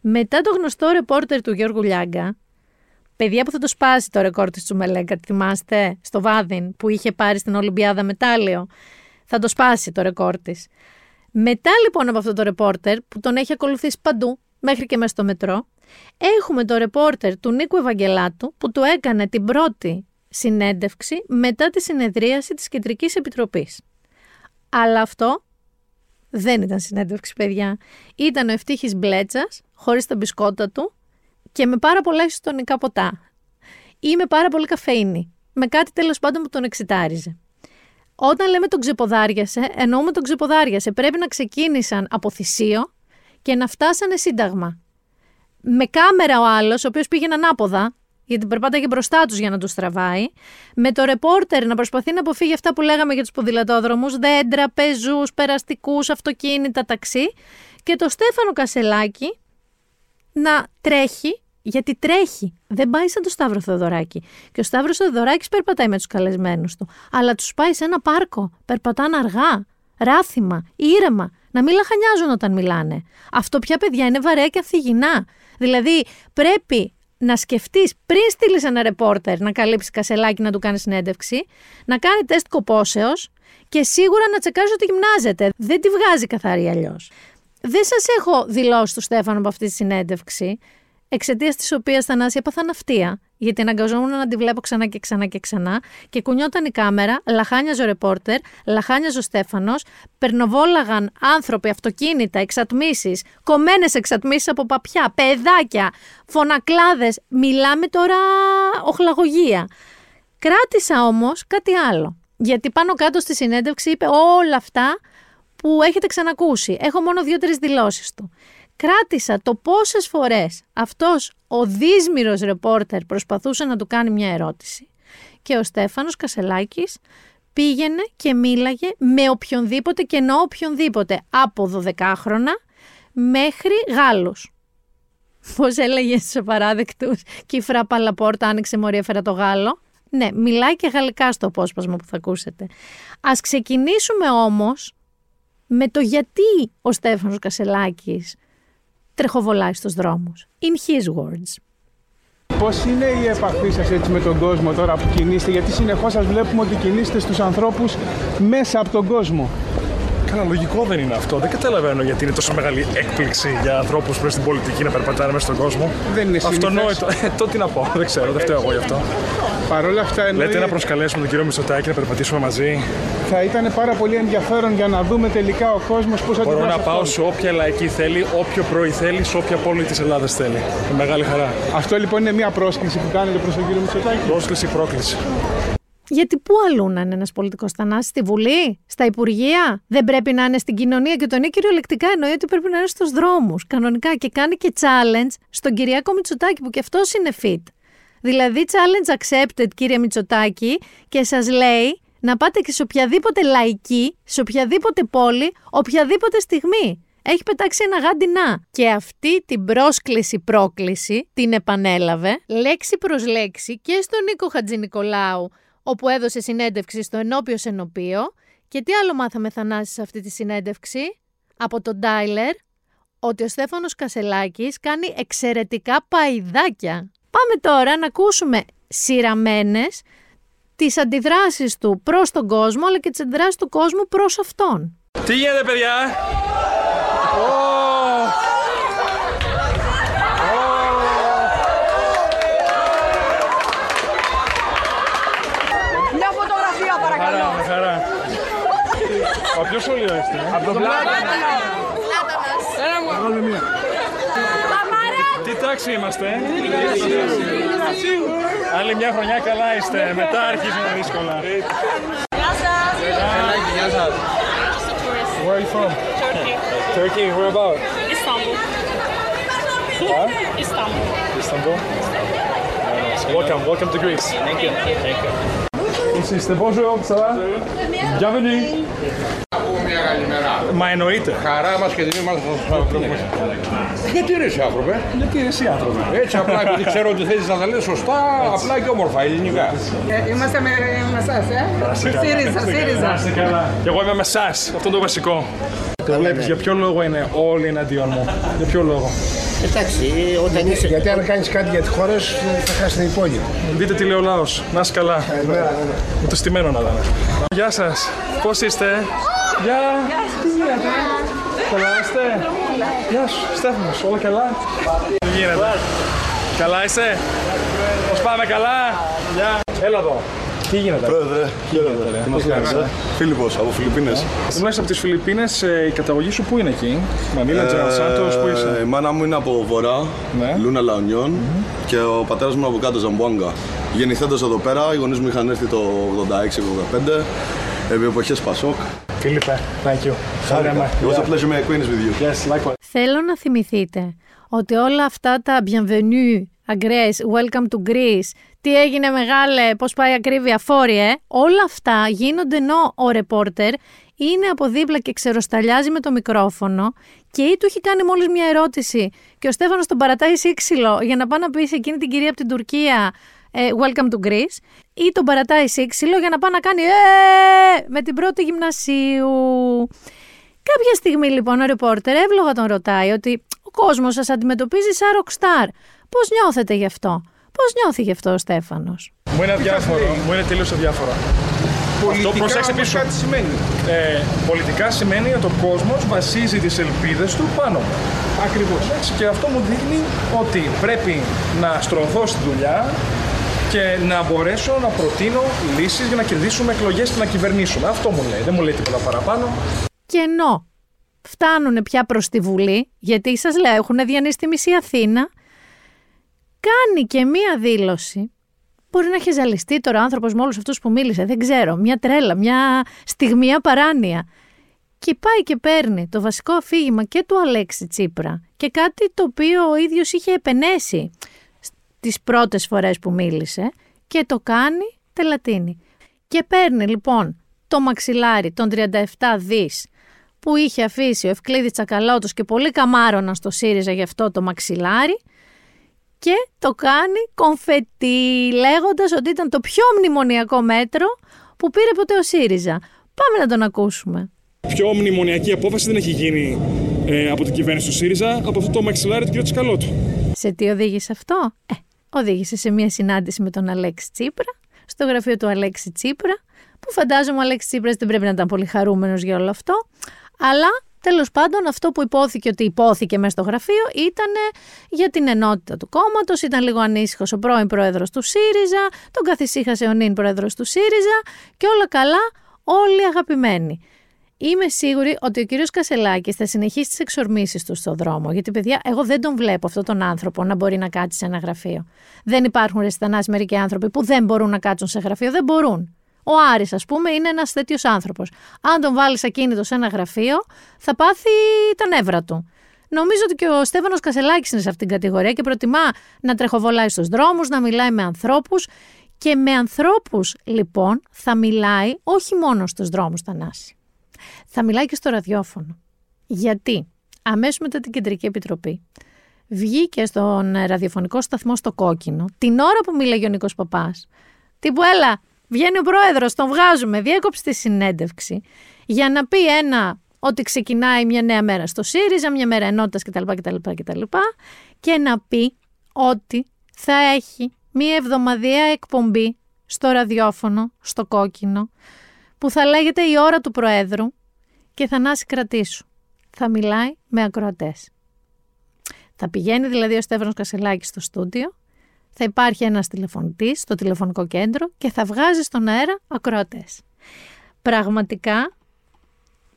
Μετά το γνωστό ρεπόρτερ του Γιώργου Λιάγκα, παιδιά που θα το σπάσει το ρεκόρ της Τσουμελέγκα, θυμάστε, στο Βάδιν που είχε πάρει στην Ολυμπιάδα μετάλλιο, θα το σπάσει το ρεκόρ της. Μετά λοιπόν από αυτό το ρεπόρτερ που τον έχει ακολουθήσει παντού, μέχρι και μέσα στο μετρό, έχουμε το ρεπόρτερ του Νίκου Ευαγγελάτου που του έκανε την πρώτη συνέντευξη μετά τη συνεδρίαση της Κεντρικής Επιτροπής. Αλλά αυτό δεν ήταν συνέντευξη, παιδιά. Ήταν ο ευτύχης Μπλέτσας, χωρίς τα μπισκότα του και με πάρα πολλά ισοτονικά ποτά. Ή με πάρα πολύ καφέινη. Με κάτι τέλος πάντων που τον εξητάριζε. Όταν λέμε τον ξεποδάριασε, εννοούμε τον ξεποδάριασε. Πρέπει να ξεκίνησαν από θυσίο και να φτάσανε σύνταγμα. Με κάμερα ο άλλος, ο οποίος πήγαινε ανάποδα, γιατί περπάταγε μπροστά τους για να τους τραβάει, με το ρεπόρτερ να προσπαθεί να αποφύγει αυτά που λέγαμε για τους ποδηλατόδρομους, δέντρα, πεζούς, περαστικούς, αυτοκίνητα, ταξί, και το Στέφανο Κασελάκη να τρέχει, γιατί τρέχει. Δεν πάει σαν το Σταύρο Θεοδωράκη. Και ο Σταύρος Θεοδωράκης περπατάει με τους καλεσμένους του. Αλλά τους πάει σε ένα πάρκο. Περπατάνε αργά, ράθιμα, ήρεμα. Να μην λαχανιάζουν όταν μιλάνε. Αυτό πια παιδιά είναι βαρέα και αφηγηνά. Δηλαδή πρέπει να σκεφτείς πριν στείλεις ένα ρεπόρτερ να καλύψει κασελάκι να του κάνεις συνέντευξη, να κάνει τεστ κοπόσεως και σίγουρα να τσεκάρεις ότι γυμνάζεται. Δεν τη βγάζει καθαρή αλλιώς. Δεν σας έχω δηλώσει του Στέφανο από αυτή τη συνέντευξη, εξαιτίας της οποίας Θανάση έπαθα ναυτία, γιατί αναγκαζόμουν να τη βλέπω ξανά και ξανά και ξανά και κουνιόταν η κάμερα, λαχάνιαζε ο ρεπόρτερ, λαχάνιαζε ο Στέφανος, περνοβόλαγαν άνθρωποι, αυτοκίνητα, εξατμίσεις, κομμένες εξατμίσεις από παπιά, παιδάκια, φωνακλάδες. Μιλάμε τώρα οχλαγωγία. Κράτησα όμως κάτι άλλο. Γιατί πάνω κάτω στη συνέντευξη είπε όλα αυτά που έχετε ξανακούσει. Έχω μόνο δύο-τρεις δηλώσεις του κράτησα το πόσες φορές αυτός ο δύσμυρος ρεπόρτερ προσπαθούσε να του κάνει μια ερώτηση και ο Στέφανος Κασελάκης πήγαινε και μίλαγε με οποιονδήποτε και εννοώ οποιονδήποτε από 12χρονα μέχρι Γάλλους. Πώς έλεγε στου απαράδεκτου και η Φράπα Λαπόρτα άνοιξε μωρή έφερα το Γάλλο. Ναι, μιλάει και γαλλικά στο απόσπασμα που θα ακούσετε. Ας ξεκινήσουμε όμως με το γιατί ο Στέφανος Κασελάκης τρεχοβολάει στους δρόμους. In his words. Πώς είναι η επαφή σας έτσι με τον κόσμο τώρα που κινείστε, γιατί συνεχώς σας βλέπουμε ότι κινείστε στους ανθρώπους μέσα από τον κόσμο. Καλά, λογικό δεν είναι αυτό. Δεν καταλαβαίνω γιατί είναι τόσο μεγάλη έκπληξη για ανθρώπους προ την πολιτική να περπατάνε μέσα στον κόσμο. Δεν είναι Αυτονόητο. Ε, το τι να πω. Δεν ξέρω, δεν φταίω εγώ γι' αυτό. Παρ' όλα αυτά εννοεί... Λέτε να προσκαλέσουμε τον κύριο Μητσοτάκη να περπατήσουμε μαζί. Θα ήταν πάρα πολύ ενδιαφέρον για να δούμε τελικά ο κόσμος πώς θα Μπορώ να πάω σε όποια λαϊκή θέλει, όποιο πρωί θέλει, σε όποια πόλη της Ελλάδας θέλει. Με μεγάλη χαρά. Αυτό λοιπόν είναι μια πρόσκληση που κάνετε προς τον κύριο Μητσοτάκη. Πρόσκληση, πρόκληση. Γιατί πού αλλού να είναι ένας πολιτικός θανάσι, στη Βουλή, στα Υπουργεία, δεν πρέπει να είναι στην κοινωνία και τον είναι κυριολεκτικά εννοεί ότι πρέπει να είναι στους δρόμους. Κανονικά και κάνει και challenge στον Κυριάκο Μητσοτάκη που και αυτός είναι fit. Δηλαδή, challenge accepted, κύριε Μητσοτάκη, και σας λέει να πάτε και σε οποιαδήποτε λαϊκή, σε οποιαδήποτε πόλη, οποιαδήποτε στιγμή. Έχει πετάξει ένα γάντι να. Και αυτή την πρόσκληση-πρόκληση την επανέλαβε λέξη προς λέξη και στον Νίκο Χατζηνικολάου όπου έδωσε συνέντευξη στο ενώπιο ενωπίο. Και τι άλλο μάθαμε Θανάσης σε αυτή τη συνέντευξη; Από τον Τάιλερ, ότι ο Στέφανος Κασελάκης κάνει εξαιρετικά παϊδάκια. Πάμε τώρα να ακούσουμε σειραμένες τις αντιδράσεις του προς τον κόσμο, αλλά και τις αντιδράσεις του κόσμου προς αυτόν. Τι γίνεται παιδιά! Από ποιο σχολείο είστε, ε? Από το Τι τάξη είμαστε, ε? Άλλη μια χρονιά καλά είστε, μετά αρχίζουν τα δύσκολα. Γεια σας. Where are you from? Turkey. Turkey, where about? Istanbul. Istanbul. Istanbul. Welcome, welcome to Greece. Thank you. Thank you. Είστε, bonjour, ça va? Bienvenue. Μα εννοείται. Χαρά μας και τιμή μας να σας βλέπουμε. Γιατί ρε εσύ άνθρωπε; Γιατί εσύ άνθρωπο. Έτσι απλά επειδή ξέρω ότι θέλει να τα λες σωστά, απλά και όμορφα ελληνικά. Είμαστε με, με εσάς, ε. ΣΥΡΙΖΑ, ΣΥΡΙΖΑ. καλά. Και εγώ είμαι με εσάς. Αυτό είναι το βασικό. Το βλέπεις για ποιο λόγο είναι όλοι εναντίον μου; Για ποιο λόγο; Εντάξει, όταν είσαι. Γιατί αν κάνεις κάτι για τη χώρα σου, θα χάσει την υπόλοιπη. Δείτε τι λέει ο λαός. Να είσαι καλά. Με το στημένο να δάμε. Γεια σας. Πώς είστε; Γεια. Τι γίνεται; Καλά είστε; Γεια σου. Στέφανος. Όλα καλά; Τι γίνεται; Καλά είσαι. Πώς πάμε καλά; Γεια. Έλα εδώ. Τι γίνεται; Πρόεδρε, χαίρετε. Πώς κάνεις, ε; Φίλιππος, από Φιλιππίνες. Ήμουν από τις Φιλιππίνες, ε, η καταγωγή σου πού είναι εκεί; Μανίλα, Τζεραλ Σάντος, πού είσαι; Ε, Η μάνα μου είναι από βορρά, Ναι. Λούνα Λαονιών και ο πατέρας μου είναι από κάτω, Ζαμπουάγκα. Γεννηθέντος εδώ πέρα, οι γονείς μου είχαν έρθει το 86-85, επί εποχές Πασόκ. Φίλιππε, thank you. Χάρηκα. It was a pleasure my acquaintance with you. Yes, likewise. Θέλω να θυμηθείτε ότι όλα αυτά τα bienvenue, agrès, welcome to Greece, τι έγινε μεγάλε, πώς πάει ακρίβεια, φόριε, όλα αυτά γίνονται ενώ ο ρεπόρτερ είναι από δίπλα και ξεροσταλιάζει με το μικρόφωνο και ή του έχει κάνει μόλις μια ερώτηση και ο Στέφανος τον παρατάει σύξυλο για να πάει να πει σε εκείνη την κυρία από την Τουρκία ε, welcome to Greece ή τον παρατάει σύξυλο για να πάει να κάνει ε, με την πρώτη γυμνασίου. Κάποια στιγμή λοιπόν ο ρεπόρτερ εύλογα τον ρωτάει ότι ο κόσμος σας αντιμετωπίζει σαν rockstar. Πώς νιώθετε γι' αυτό; Πώς νιώθει γι' αυτό ο Στέφανος; Μου είναι αδιάφορο. Μου είναι τελείως αδιάφορο. Πολιτικά Αυτό προσέξτε όμως πίσω. κάτι σημαίνει. Ε, πολιτικά σημαίνει ότι ο κόσμος βασίζει τις ελπίδες του πάνω μου. Ακριβώς. Έτσι, και αυτό μου δείχνει ότι πρέπει να στρωθώ στη δουλειά και να μπορέσω να προτείνω λύσεις για να κερδίσουμε εκλογές και να κυβερνήσουμε. Αυτό μου λέει. Δεν μου λέει τίποτα παραπάνω. Και ενώ φτάνουν πια προς τη Βουλή, γιατί σας λέω έχουν διανύσει τη μισή Αθήνα, κάνει και μία δήλωση. Μπορεί να έχει ζαλιστεί τώρα ο άνθρωπος με όλους αυτούς που μίλησε, δεν ξέρω, μια τρέλα, μια στιγμία παράνοια. Και πάει και παίρνει το βασικό αφήγημα και του Αλέξη Τσίπρα και κάτι το οποίο ο ίδιος είχε επενέσει τις πρώτες φορές που μίλησε και το κάνει τελατίνη. Και παίρνει λοιπόν το μαξιλάρι των 37 δις που είχε αφήσει ο Ευκλήδης Τσακαλώτος και πολύ καμάρωνα στο ΣΥΡΙΖΑ γι' αυτό το μαξιλάρι και το κάνει κομφετή λέγοντας ότι ήταν το πιο μνημονιακό μέτρο που πήρε ποτέ ο ΣΥΡΙΖΑ. Πάμε να τον ακούσουμε. Πιο μνημονιακή απόφαση δεν έχει γίνει ε, από την κυβέρνηση του ΣΥΡΙΖΑ από αυτό το μαξιλάρι του κ. Τσικαλώτου. Σε τι οδήγησε αυτό; Ε, οδήγησε σε μια συνάντηση με τον Αλέξη Τσίπρα, στο γραφείο του Αλέξη Τσίπρα, που φαντάζομαι ο Αλέξης Τσίπρας δεν πρέπει να ήταν πολύ χαρούμενος για όλο αυτό, αλλά τέλος πάντων αυτό που υπόθηκε ότι υπόθηκε μέσα στο γραφείο ήταν για την ενότητα του κόμματος, ήταν λίγο ανήσυχος ο πρώην πρόεδρος του ΣΥΡΙΖΑ, τον καθησύχασε ο νυν πρόεδρος του ΣΥΡΙΖΑ και όλα καλά, όλοι αγαπημένοι. Είμαι σίγουρη ότι ο κύριος Κασελάκης θα συνεχίσει τις εξορμήσεις του στον δρόμο. Γιατί, παιδιά, εγώ δεν τον βλέπω αυτόν τον άνθρωπο να μπορεί να κάτσει σε ένα γραφείο. Δεν υπάρχουν ρεστανάς μερικοί άνθρωποι που δεν μπορούν να κάτσουν σε γραφείο. Δεν μπορούν. Ο Άρης, ας πούμε, είναι ένας τέτοιος άνθρωπος. Αν τον βάλεις ακίνητο σε ένα γραφείο, θα πάθει τα νεύρα του. Νομίζω ότι και ο Στέφανος Κασελάκης είναι σε αυτήν την κατηγορία και προτιμά να τρεχοβολάει στους δρόμους, να μιλάει με ανθρώπους και με ανθρώπους, λοιπόν, θα μιλάει όχι μόνο στους δρόμους, Θανάση θα μιλάει και στο ραδιόφωνο. Γιατί; Αμέσως μετά την Κεντρική Επιτροπή βγήκε στον ε, ραδιοφωνικό σταθμό στο Κόκκινο την ώρα που μίλαγε ο Νίκος Παπάς. Τύπου έλα, βγαίνει ο πρόεδρος, τον βγάζουμε, διέκοψε τη συνέντευξη για να πει ένα ότι ξεκινάει μια νέα μέρα στο ΣΥΡΙΖΑ, μια μέρα ενότητας κτλ. κτλ, κτλ και να πει ότι θα έχει μια εβδομαδιαία εκπομπή στο ραδιόφωνο, στο Κόκκινο, που θα λέγεται η ώρα του Προέδρου και θα νάσει κρατήσου. Θα μιλάει με ακροατές. Θα πηγαίνει δηλαδή ο Στέφανος Κασελάκης στο στούντιο, θα υπάρχει ένας τηλεφωνητής στο τηλεφωνικό κέντρο και θα βγάζει στον αέρα ακροατές. Πραγματικά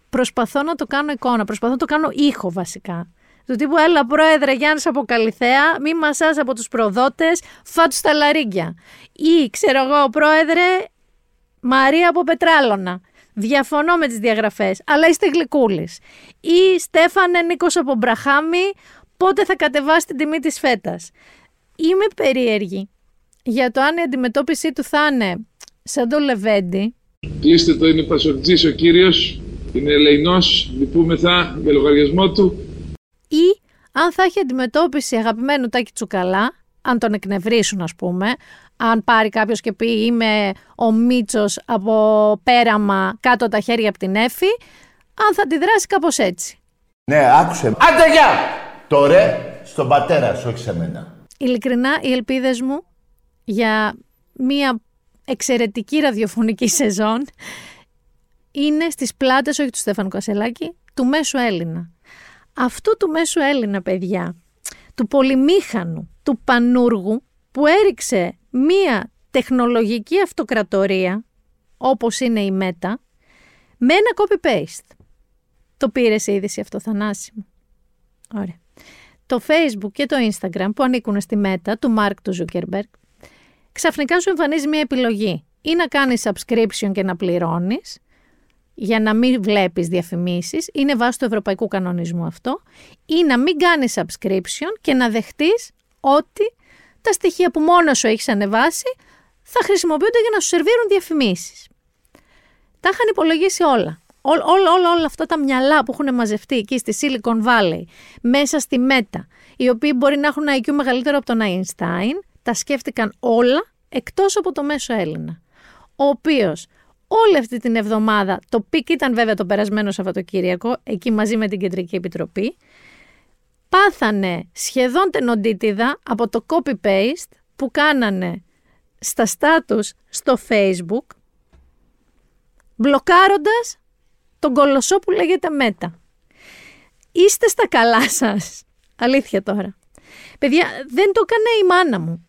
προσπαθώ να το κάνω εικόνα, προσπαθώ να το κάνω ήχο βασικά. Του τύπου, έλα πρόεδρε Γιάννης από Καλυθέα, μη μασάς από τους προδότες, φάτου στα λαρίγκια. Ή, ξέρω εγώ, πρόεδρε Μαρία από Πετράλωνα. Διαφωνώ με τις διαγραφές, αλλά είστε γλυκούλης. Ή Στέφανε Νίκος από Μπραχάμι, πότε θα κατεβάσει την τιμή της φέτας. Είμαι περίεργη για το αν η αντιμετώπιση του θα είναι σαν το Λεβέντι. Κλείστε το, είναι πασορτζής ο κύριος, είναι ελεηνός, λυπούμεθα για λογαριασμό του. Ή αν θα έχει αντιμετώπιση αγαπημένου Τάκη Τσουκαλά, αν τον εκνευρίσουν ας πούμε, αν πάρει κάποιος και πει είμαι ο Μίτσος από πέραμα κάτω τα χέρια από την Έφη, αν θα αντιδράσει κάπως έτσι. Ναι, άκουσε. Άντε γεια! Το ρε στον πατέρα σου, όχι σε μένα. Ειλικρινά, οι ελπίδες μου για μία εξαιρετική ραδιοφωνική σεζόν είναι στις πλάτες, όχι του Στέφανου Κασελάκη, του μέσου Έλληνα. Αυτού του μέσου Έλληνα, παιδιά, του πολυμήχανου, του πανούργου, που έριξε μία τεχνολογική αυτοκρατορία, όπως είναι η ΜΕΤΑ, με ένα copy-paste. Το πήρες σε είδηση αυτό, Θανάση μου. Ωραία. Το Facebook και το Instagram που ανήκουν στη ΜΕΤΑ, του Μάρκ του Ζούκερμπεργκ, ξαφνικά σου εμφανίζει μία επιλογή. Ή να κάνεις subscription και να πληρώνεις, για να μην βλέπεις διαφημίσεις, είναι βάση του ευρωπαϊκού κανονισμού αυτό, ή να μην κάνεις subscription και να δεχτείς ότι τα στοιχεία που μόνος σου έχεις ανεβάσει θα χρησιμοποιούνται για να σου σερβίρουν διαφημίσεις. Τα είχαν υπολογίσει όλα. Όλα, όλα, όλα, όλα αυτά τα μυαλά που έχουν μαζευτεί εκεί στη Silicon Valley, μέσα στη Meta, οι οποίοι μπορεί να έχουν IQ μεγαλύτερο από τον Einstein, τα σκέφτηκαν όλα εκτός από το μέσο Έλληνα, ο οποίος όλη αυτή την εβδομάδα, το peak ήταν βέβαια το περασμένο Σαββατοκύριακο, εκεί μαζί με την Κεντρική Επιτροπή, πάθανε σχεδόν τενοντίτιδα από το copy-paste που κάνανε στα στάτους στο Facebook, μπλοκάροντας τον κολοσσό που λέγεται Μέτα. Είστε στα καλά σας. Αλήθεια τώρα. Παιδιά, δεν το έκανε η μάνα μου.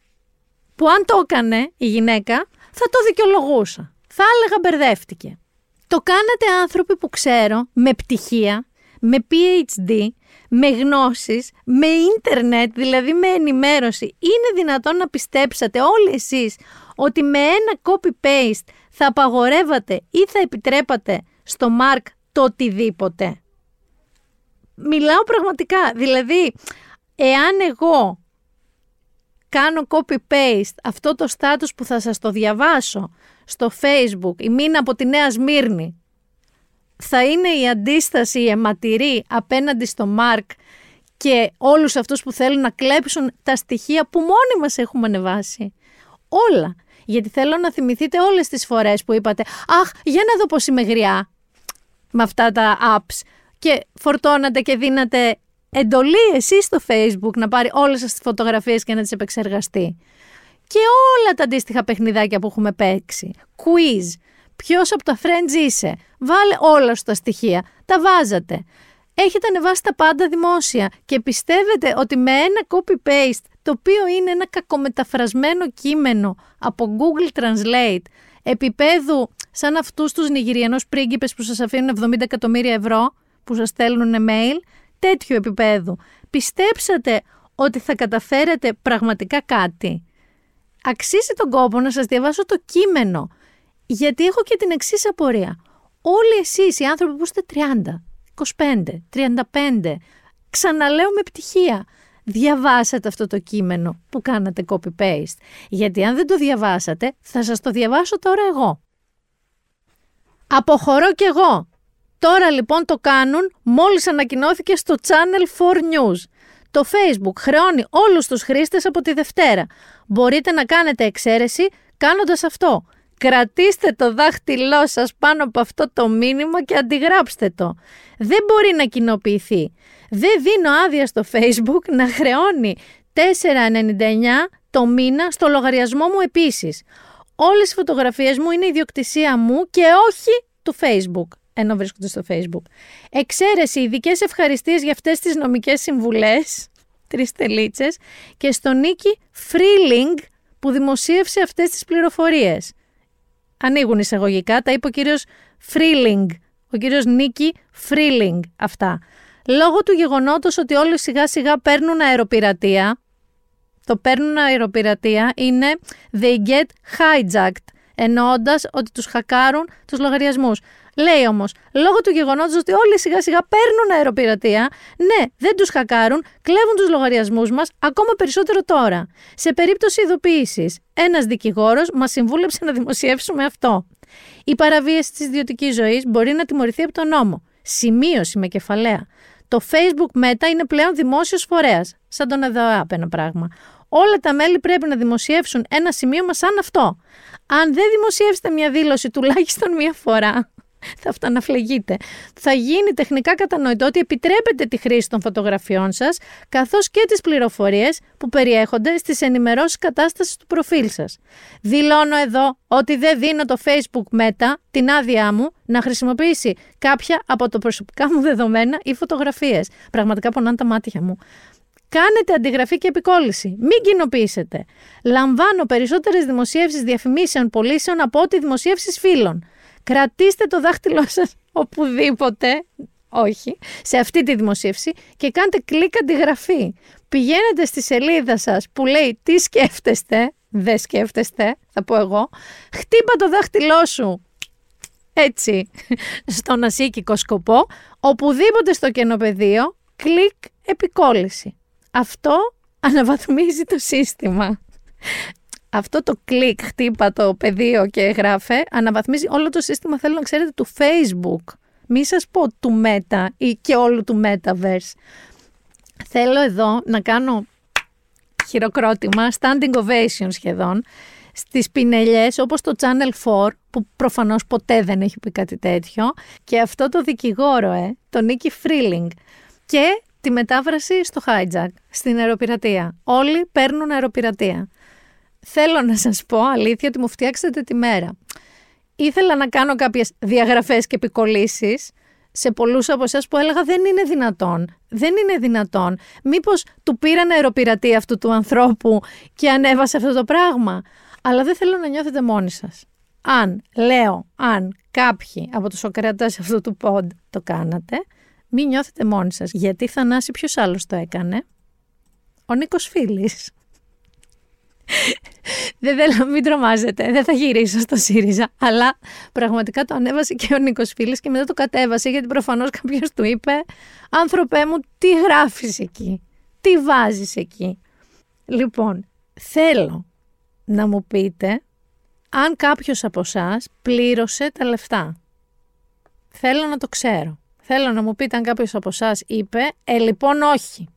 Που αν το έκανε η γυναίκα, θα το δικαιολογούσα. Θα έλεγα μπερδεύτηκε. Το κάνατε άνθρωποι που ξέρω, με πτυχία, με PhD, με γνώσεις, με ίντερνετ, δηλαδή με ενημέρωση. Είναι δυνατόν να πιστέψατε όλοι εσείς ότι με ένα copy-paste θα απαγορεύατε ή θα επιτρέπατε στο Mark το οτιδήποτε; Μιλάω πραγματικά, δηλαδή, εάν εγώ κάνω copy-paste αυτό το status που θα σας το διαβάσω στο facebook, η μήνα από τη Νέα Σμύρνη, θα είναι η αντίσταση, η αιματηρή απέναντι στο Μάρκ και όλους αυτούς που θέλουν να κλέψουν τα στοιχεία που μόνοι μας έχουμε ανεβάσει. Όλα. Γιατί θέλω να θυμηθείτε όλες τις φορές που είπατε «Αχ, για να δω πώς είμαι γριά» με αυτά τα apps και φορτώνατε και δίνατε εντολή εσείς στο facebook να πάρει όλες τις φωτογραφίες και να τις επεξεργαστεί. Και όλα τα αντίστοιχα παιχνιδάκια που έχουμε παίξει. Quiz. Ποιος από τα friends είσαι; Βάλε όλα σου τα στοιχεία. Τα βάζατε. Έχετε ανεβάσει τα πάντα δημόσια και πιστεύετε ότι με ένα copy-paste, το οποίο είναι ένα κακομεταφρασμένο κείμενο από Google Translate, επίπεδου σαν αυτούς τους Νιγηριανούς πρίγκιπες που σας αφήνουν 70 εκατομμύρια ευρώ, που σας στέλνουν mail, τέτοιου επίπεδου. Πιστέψατε ότι θα καταφέρετε πραγματικά κάτι; Αξίζει τον κόπο να σας διαβάσω το κείμενο, γιατί έχω και την εξής απορία. Όλοι εσείς οι άνθρωποι που είστε 30, 25, 35, ξαναλέω με πτυχία, διαβάσατε αυτό το κείμενο που κάνατε copy-paste. Γιατί αν δεν το διαβάσατε, θα σας το διαβάσω τώρα εγώ. Αποχωρώ κι εγώ. Τώρα λοιπόν το κάνουν μόλις ανακοινώθηκε στο Channel 4 News. Το Facebook χρεώνει όλους τους χρήστες από τη Δευτέρα. Μπορείτε να κάνετε εξαίρεση κάνοντας αυτό. Κρατήστε το δάχτυλό σας πάνω από αυτό το μήνυμα και αντιγράψτε το. Δεν μπορεί να κοινοποιηθεί. Δεν δίνω άδεια στο Facebook να χρεώνει 4,99 το μήνα στο λογαριασμό μου επίσης. Όλες οι φωτογραφίες μου είναι ιδιοκτησία μου και όχι του Facebook, ενώ βρίσκονται στο Facebook. Εξαίρεση, ειδικές ευχαριστίες για αυτές τις νομικές συμβουλές, τρεις τελίτσες, και στον Νίκη Freeling που δημοσίευσε αυτές τις πληροφορίες. Ανοίγουν εισαγωγικά, τα είπε ο κύριος Freeling, Ο κύριος Νίκη Φρίλινγκ αυτά. Λόγω του γεγονότος ότι όλοι σιγά σιγά παίρνουν αεροπειρατεία, το παίρνουν αεροπειρατεία είναι they get hijacked, εννοώντας ότι τους χακάρουν τους λογαριασμούς. Λέει όμως, λόγω του γεγονότος ότι όλοι σιγά σιγά παίρνουν αεροπειρατεία, ναι, δεν τους χακάρουν, κλέβουν τους λογαριασμούς μας, ακόμα περισσότερο τώρα. Σε περίπτωση ειδοποίησης, ένας δικηγόρος μας συμβούλεψε να δημοσιεύσουμε αυτό. Η παραβίαση της ιδιωτικής ζωής μπορεί να τιμωρηθεί από τον νόμο. Σημείωση με κεφαλαία. Το Facebook Meta είναι πλέον δημόσιος φορέας. Σαν τον ΕΔΟΑΠ ένα πράγμα. Όλα τα μέλη πρέπει να δημοσιεύσουν ένα σημείωμα σαν αυτό. Αν δεν δημοσιεύσετε μια δήλωση τουλάχιστον μία φορά, θα αυτοαναφλεγείτε. Θα γίνει τεχνικά κατανοητό ότι επιτρέπετε τη χρήση των φωτογραφιών σας, καθώς και τις πληροφορίες που περιέχονται στις ενημερώσεις κατάστασης του προφίλ σας. Δηλώνω εδώ ότι δεν δίνω το Facebook Meta την άδειά μου να χρησιμοποιήσει κάποια από τα προσωπικά μου δεδομένα ή φωτογραφίες. Πραγματικά πονάνε τα μάτια μου. Κάνετε αντιγραφή και επικόλυση. Μην κοινοποιήσετε. Λαμβάνω περισσότερες δημοσίευσεις διαφημίσεων πωλήσεων από ό,τι δημοσίευσεις φίλων. Κρατήστε το δάχτυλό σας οπουδήποτε, όχι, σε αυτή τη δημοσίευση και κάντε κλικ αντιγραφή. Πηγαίνετε στη σελίδα σας που λέει τι σκέφτεστε, δεν σκέφτεστε, θα πω εγώ, χτύπα το δάχτυλό σου έτσι, στον ασίκικο σκοπό, οπουδήποτε στο κενοπεδίο, κλικ επικόλυση. Αυτό αναβαθμίζει το σύστημα αυτό το κλικ χτύπα το πεδίο και γράφε, αναβαθμίζει όλο το σύστημα, θέλω να ξέρετε, του Facebook. Μη σας πω του Meta ή και όλου του Metaverse. Θέλω εδώ να κάνω χειροκρότημα, standing ovation σχεδόν, στις πινελιές όπως το Channel 4, που προφανώς ποτέ δεν έχει πει κάτι τέτοιο, και αυτό το δικηγόρο, ε, το Νίκη Φρίλινγκ, και τη μετάφραση στο hijack, στην αεροπειρατεία. Όλοι παίρνουν αεροπειρατεία θέλω να σας πω αλήθεια ότι μου φτιάξετε τη μέρα. Ήθελα να κάνω κάποιες διαγραφές και επικολλήσεις σε πολλούς από εσάς που έλεγα δεν είναι δυνατόν. Δεν είναι δυνατόν. Μήπως του πήραν αεροπειρατή αυτού του ανθρώπου και ανέβασε αυτό το πράγμα. Αλλά δεν θέλω να νιώθετε μόνοι σας. Αν, λέω, αν κάποιοι από τους οκρατάς αυτού του πόντ το κάνατε, μην νιώθετε μόνοι σας. Γιατί Θανάση ποιος άλλος το έκανε; Ο Νίκος Φίλης δεν θέλω να μην τρομάζετε, δεν θα γυρίσω στο ΣΥΡΙΖΑ. Αλλά πραγματικά το ανέβασε και ο Νίκος Φίλης και μετά το κατέβασε γιατί προφανώς κάποιος του είπε: Άνθρωπέ μου, τι γράφεις εκεί, τι βάζεις εκεί; Λοιπόν, θέλω να μου πείτε αν κάποιος από εσάς πλήρωσε τα λεφτά. Θέλω να το ξέρω. Θέλω να μου πείτε αν κάποιος από εσάς είπε, ε λοιπόν όχι.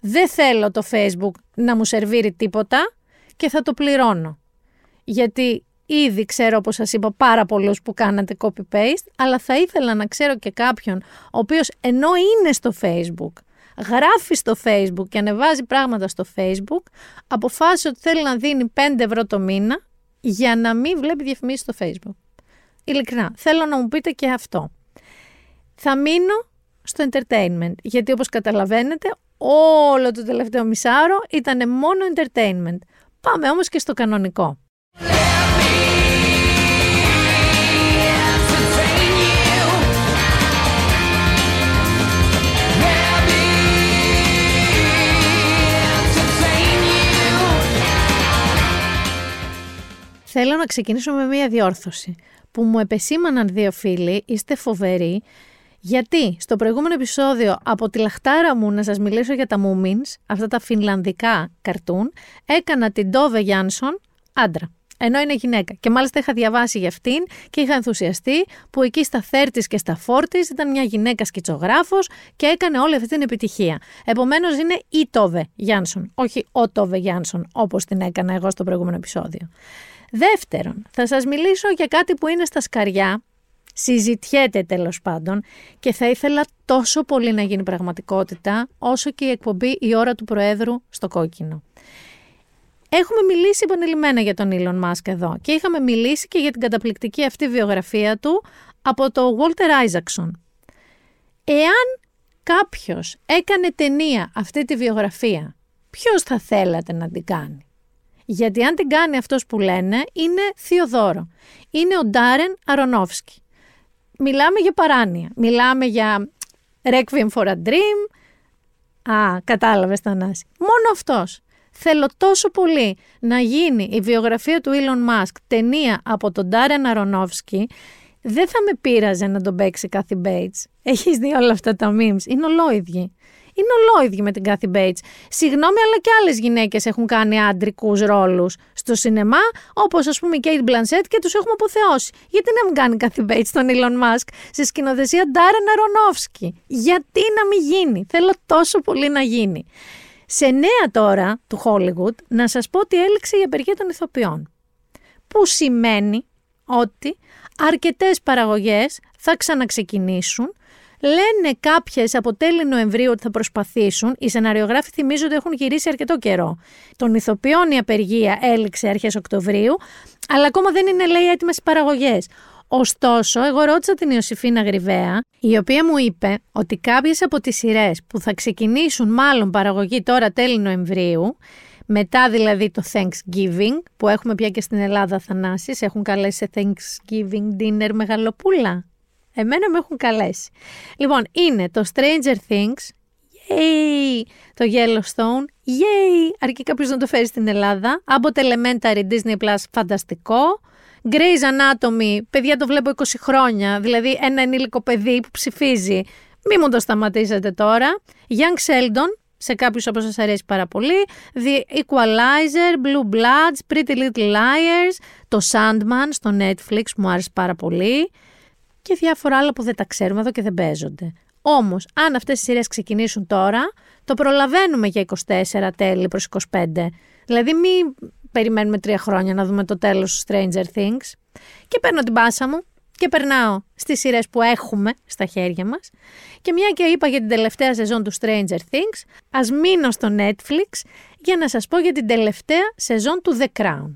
Δεν θέλω το facebook να μου σερβίρει τίποτα, και θα το πληρώνω. Γιατί ήδη ξέρω, όπως σας είπα, πάρα πολλούς που κάνατε copy-paste, αλλά θα ήθελα να ξέρω και κάποιον, ο οποίος ενώ είναι στο Facebook, γράφει στο Facebook και ανεβάζει πράγματα στο Facebook, αποφάσισε ότι θέλει να δίνει 5 ευρώ το μήνα για να μην βλέπει διαφημίσεις στο Facebook. Ειλικρινά, θέλω να μου πείτε και αυτό. Θα μείνω στο entertainment, γιατί όπως καταλαβαίνετε όλο το τελευταίο μισάρο ήταν μόνο entertainment. Πάμε όμως και στο κανονικό. Θέλω να ξεκινήσω με μία διόρθωση που μου επεσήμαναν δύο φίλοι, είστε φοβεροί, γιατί στο προηγούμενο επεισόδιο από τη λαχτάρα μου να σας μιλήσω για τα Moomins, αυτά τα φινλανδικά καρτούν, έκανα την Ντόβε Γιάνσον άντρα. Ενώ είναι γυναίκα. Και μάλιστα είχα διαβάσει για αυτήν και είχα ενθουσιαστεί που εκεί στα θέρτης και στα φόρτης ήταν μια γυναίκα σκητσογράφος και έκανε όλη αυτή την επιτυχία. Επομένως είναι η Τόβε Γιάνσον, όχι ο Τόβε Γιάνσον όπως την έκανα εγώ στο προηγούμενο επεισόδιο. Δεύτερον, θα σας μιλήσω για κάτι που είναι στα σκαριά συζητιέται τέλος πάντων και θα ήθελα τόσο πολύ να γίνει πραγματικότητα όσο και η εκπομπή η ώρα του Προέδρου στο κόκκινο. Έχουμε μιλήσει επανειλημμένα για τον Elon Musk εδώ και είχαμε μιλήσει και για την καταπληκτική αυτή βιογραφία του από το Walter Isaacson. Εάν κάποιος έκανε ταινία αυτή τη βιογραφία, ποιος θα θέλατε να την κάνει; Γιατί αν την κάνει αυτός που λένε είναι Θεοδόρο. Είναι ο Ντάρεν Αρονόφσκι μιλάμε για παράνοια. Μιλάμε για Requiem for a Dream. Α, κατάλαβες Θανάση. Μόνο αυτός. Θέλω τόσο πολύ να γίνει η βιογραφία του Elon Musk ταινία από τον Ντάρεν Αρονόφσκι. Δεν θα με πείραζε να τον παίξει Κάθι Bates. Έχεις δει όλα αυτά τα memes. Είναι ολόιδιοι. Είναι ολόιδιοι με την Κάθι Bates. Συγγνώμη, αλλά και άλλες γυναίκες έχουν κάνει άντρικους ρόλους στο σινεμά, όπως ας πούμε η Kate Blanchett και τους έχουμε αποθεώσει. Γιατί να μην κάνει Κάθι Bates τον Elon Musk σε σκηνοθεσία Ντάρεν Αρονόφσκι; Γιατί να μην γίνει; Θέλω τόσο πολύ να γίνει. Σε νέα τώρα του Hollywood, να σας πω ότι έληξε η απεργία των ηθοποιών. Που σημαίνει ότι αρκετές παραγωγές θα ξαναξεκινήσουν. Λένε κάποιες από τέλη Νοεμβρίου ότι θα προσπαθήσουν. Οι σεναριογράφοι θυμίζω ότι έχουν γυρίσει αρκετό καιρό. Των ηθοποιών η απεργία έληξε αρχές Οκτωβρίου, αλλά ακόμα δεν είναι, λέει, έτοιμες οι παραγωγές. Ωστόσο, εγώ ρώτησα την Ιωσήφίνα Γρυβαία, η οποία μου είπε ότι κάποιες από τις σειρές που θα ξεκινήσουν μάλλον παραγωγή τώρα τέλη Νοεμβρίου, μετά δηλαδή το Thanksgiving, που έχουμε πια και στην Ελλάδα Θανάσης, έχουν καλέσει σε Thanksgiving dinner μεγαλοπούλα. Εμένα με έχουν καλέσει. Λοιπόν, είναι το Stranger Things, yay, το Yellowstone, yay, αρκεί κάποιος να το φέρει στην Ελλάδα, από Elementary Disney Plus, φανταστικό, Grey's Anatomy, παιδιά το βλέπω 20 χρόνια, δηλαδή ένα ενήλικο παιδί που ψηφίζει. Μη μου το σταματήσετε τώρα. Young Sheldon, σε κάποιους από σας αρέσει πάρα πολύ. The Equalizer, Blue Bloods, Pretty Little Liars, το Sandman στο Netflix μου άρεσε πάρα πολύ και διάφορα άλλα που δεν τα ξέρουμε εδώ και δεν παίζονται. Όμως, αν αυτές οι σειρές ξεκινήσουν τώρα, το προλαβαίνουμε για 24 τέλη προς 25. Δηλαδή, μη περιμένουμε τρία χρόνια να δούμε το τέλος του Stranger Things. Και παίρνω την πάσα μου και περνάω στις σειρές που έχουμε στα χέρια μας. Και μια και είπα για την τελευταία σεζόν του Stranger Things, ας μείνω στο Netflix για να σας πω για την τελευταία σεζόν του The Crown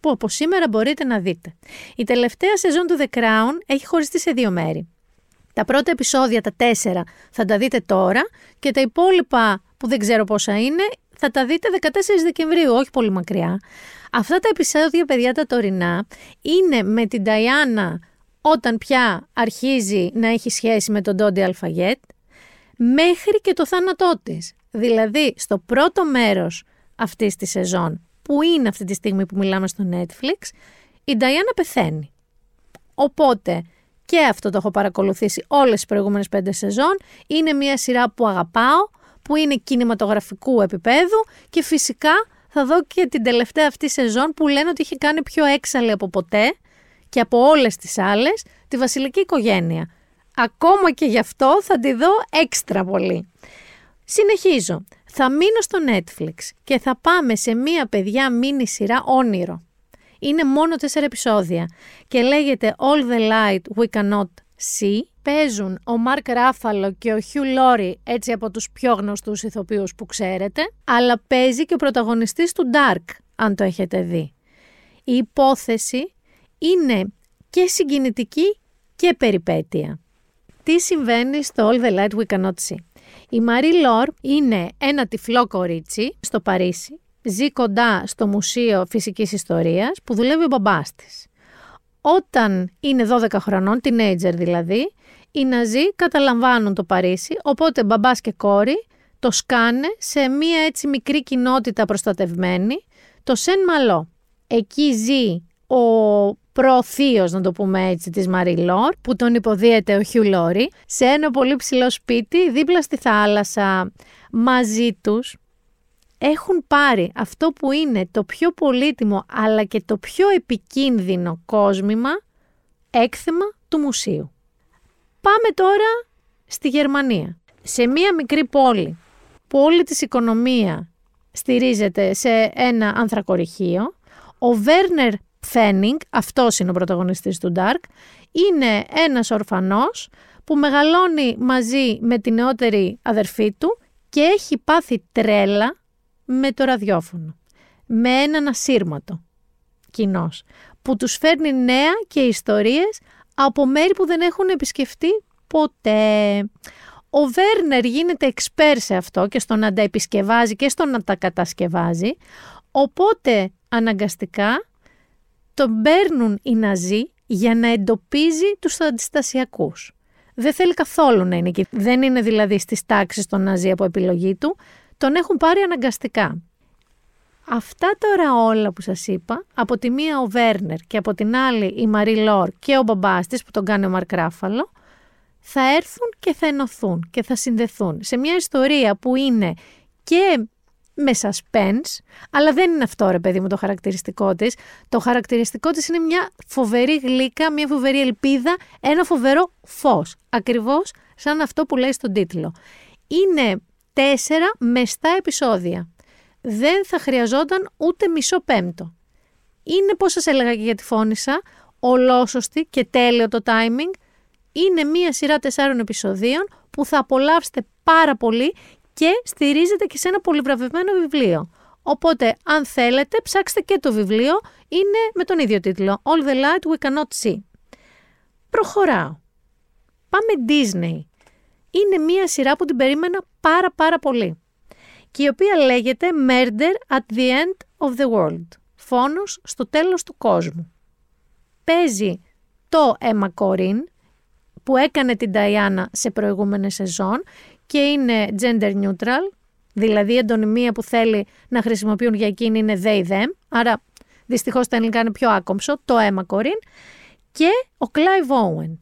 που από σήμερα μπορείτε να δείτε. Η τελευταία σεζόν του The Crown έχει χωριστεί σε δύο μέρη. Τα πρώτα επεισόδια, τα τέσσερα, θα τα δείτε τώρα και τα υπόλοιπα που δεν ξέρω πόσα είναι, θα τα δείτε 14 Δεκεμβρίου, όχι πολύ μακριά. Αυτά τα επεισόδια, παιδιά, τα τωρινά, είναι με την Ταϊάννα όταν πια αρχίζει να έχει σχέση με τον Ντόντι Αλφαγέτ, μέχρι και το θάνατό της. Δηλαδή, στο πρώτο μέρος αυτής της σεζόν, που είναι αυτή τη στιγμή που μιλάμε στο Netflix, η Νταϊάννα πεθαίνει. Οπότε, και αυτό το έχω παρακολουθήσει όλες τις προηγούμενες πέντε σεζόν, είναι μια σειρά που αγαπάω, που είναι κινηματογραφικού επίπεδου και φυσικά θα δω και την τελευταία αυτή σεζόν που λένε ότι είχε κάνει πιο έξαλλη από ποτέ και από όλες τις άλλες τη βασιλική οικογένεια. Ακόμα και γι' αυτό θα τη δω έξτρα πολύ. Συνεχίζω. Θα μείνω στο Netflix και θα πάμε σε μία παιδιά μίνι σειρά όνειρο. Είναι μόνο τέσσερα επεισόδια και λέγεται All the Light We Cannot See. Παίζουν ο Μάρκ Ράφαλο και ο Χιου Λόρι, έτσι από τους πιο γνωστούς ηθοποιούς που ξέρετε, αλλά παίζει και ο πρωταγωνιστής του Dark, αν το έχετε δει. Η υπόθεση είναι και συγκινητική και περιπέτεια. Τι συμβαίνει στο All the Light We Cannot See; Η Μαρή Λόρ είναι ένα τυφλό κορίτσι στο Παρίσι, ζει κοντά στο Μουσείο Φυσικής Ιστορίας που δουλεύει ο μπαμπάς της. Όταν είναι 12 χρονών, teenager δηλαδή, οι Ναζί καταλαμβάνουν το Παρίσι, οπότε μπαμπάς και κόρη το σκάνε σε μία έτσι μικρή κοινότητα προστατευμένη, το Σεν Μαλό. Εκεί ζει ο προθείος, να το πούμε έτσι, της Μαρή Λόρ, που τον υποδίεται ο Χιου Λόρι, σε ένα πολύ ψηλό σπίτι δίπλα στη θάλασσα. Μαζί τους έχουν πάρει αυτό που είναι το πιο πολύτιμο αλλά και το πιο επικίνδυνο κόσμημα, έκθεμα του μουσείου. Πάμε τώρα στη Γερμανία. Σε μία μικρή πόλη που όλη της οικονομία στηρίζεται σε ένα ανθρακοριχείο, ο Βέρνερ Φένινγκ, αυτός είναι ο πρωταγωνιστής του Dark, είναι ένας ορφανός που μεγαλώνει μαζί με την νεότερη αδερφή του και έχει πάθει τρέλα με το ραδιόφωνο. Με έναν ασύρματο κοινός που τους φέρνει νέα και ιστορίες από μέρη που δεν έχουν επισκεφτεί ποτέ. Ο Βέρνερ γίνεται εξπέρ σε αυτό και στο να τα επισκευάζει και στο να τα κατασκευάζει, οπότε αναγκαστικά τον παίρνουν οι Ναζί για να εντοπίζει τους αντιστασιακούς. Δεν θέλει καθόλου να είναι εκεί. Δεν είναι δηλαδή στις τάξεις των Ναζί από επιλογή του. Τον έχουν πάρει αναγκαστικά. Αυτά τώρα όλα που σας είπα, από τη μία ο Βέρνερ και από την άλλη η Μαρή Λόρ και ο μπαμπάς της που τον κάνει ο Μαρκράφαλο, θα έρθουν και θα ενωθούν και θα συνδεθούν σε μια ιστορία που είναι και με suspense, αλλά δεν είναι αυτό ρε παιδί μου το χαρακτηριστικό της. Το χαρακτηριστικό της είναι μια φοβερή γλύκα, μια φοβερή ελπίδα, ένα φοβερό φως. Ακριβώς σαν αυτό που λέει στον τίτλο. Είναι τέσσερα μεστά επεισόδια. Δεν θα χρειαζόταν ούτε μισό πέμπτο. Είναι πώς σας έλεγα και για τη φώνησα, ολόσωστη και τέλειο το timing. Είναι μία σειρά τεσσάρων επεισοδίων που θα απολαύσετε πάρα πολύ και στηρίζεται και σε ένα πολυβραβευμένο βιβλίο. Οπότε, αν θέλετε, ψάξτε και το βιβλίο, είναι με τον ίδιο τίτλο, All the Light We Cannot See. Προχωράω. Πάμε Disney. Είναι μία σειρά που την περίμενα πάρα πάρα πολύ και η οποία λέγεται Murder at the End of the World. Φόνος στο τέλος του κόσμου. Παίζει το Emma Corrin που έκανε την Diana σε προηγούμενες σεζόν και είναι gender neutral, δηλαδή η εντονιμία που θέλει να χρησιμοποιούν για εκείνη είναι they them, άρα δυστυχώς τα ελληνικά είναι πιο άκομψο, το αίμα κορίν, και ο Clive Owen.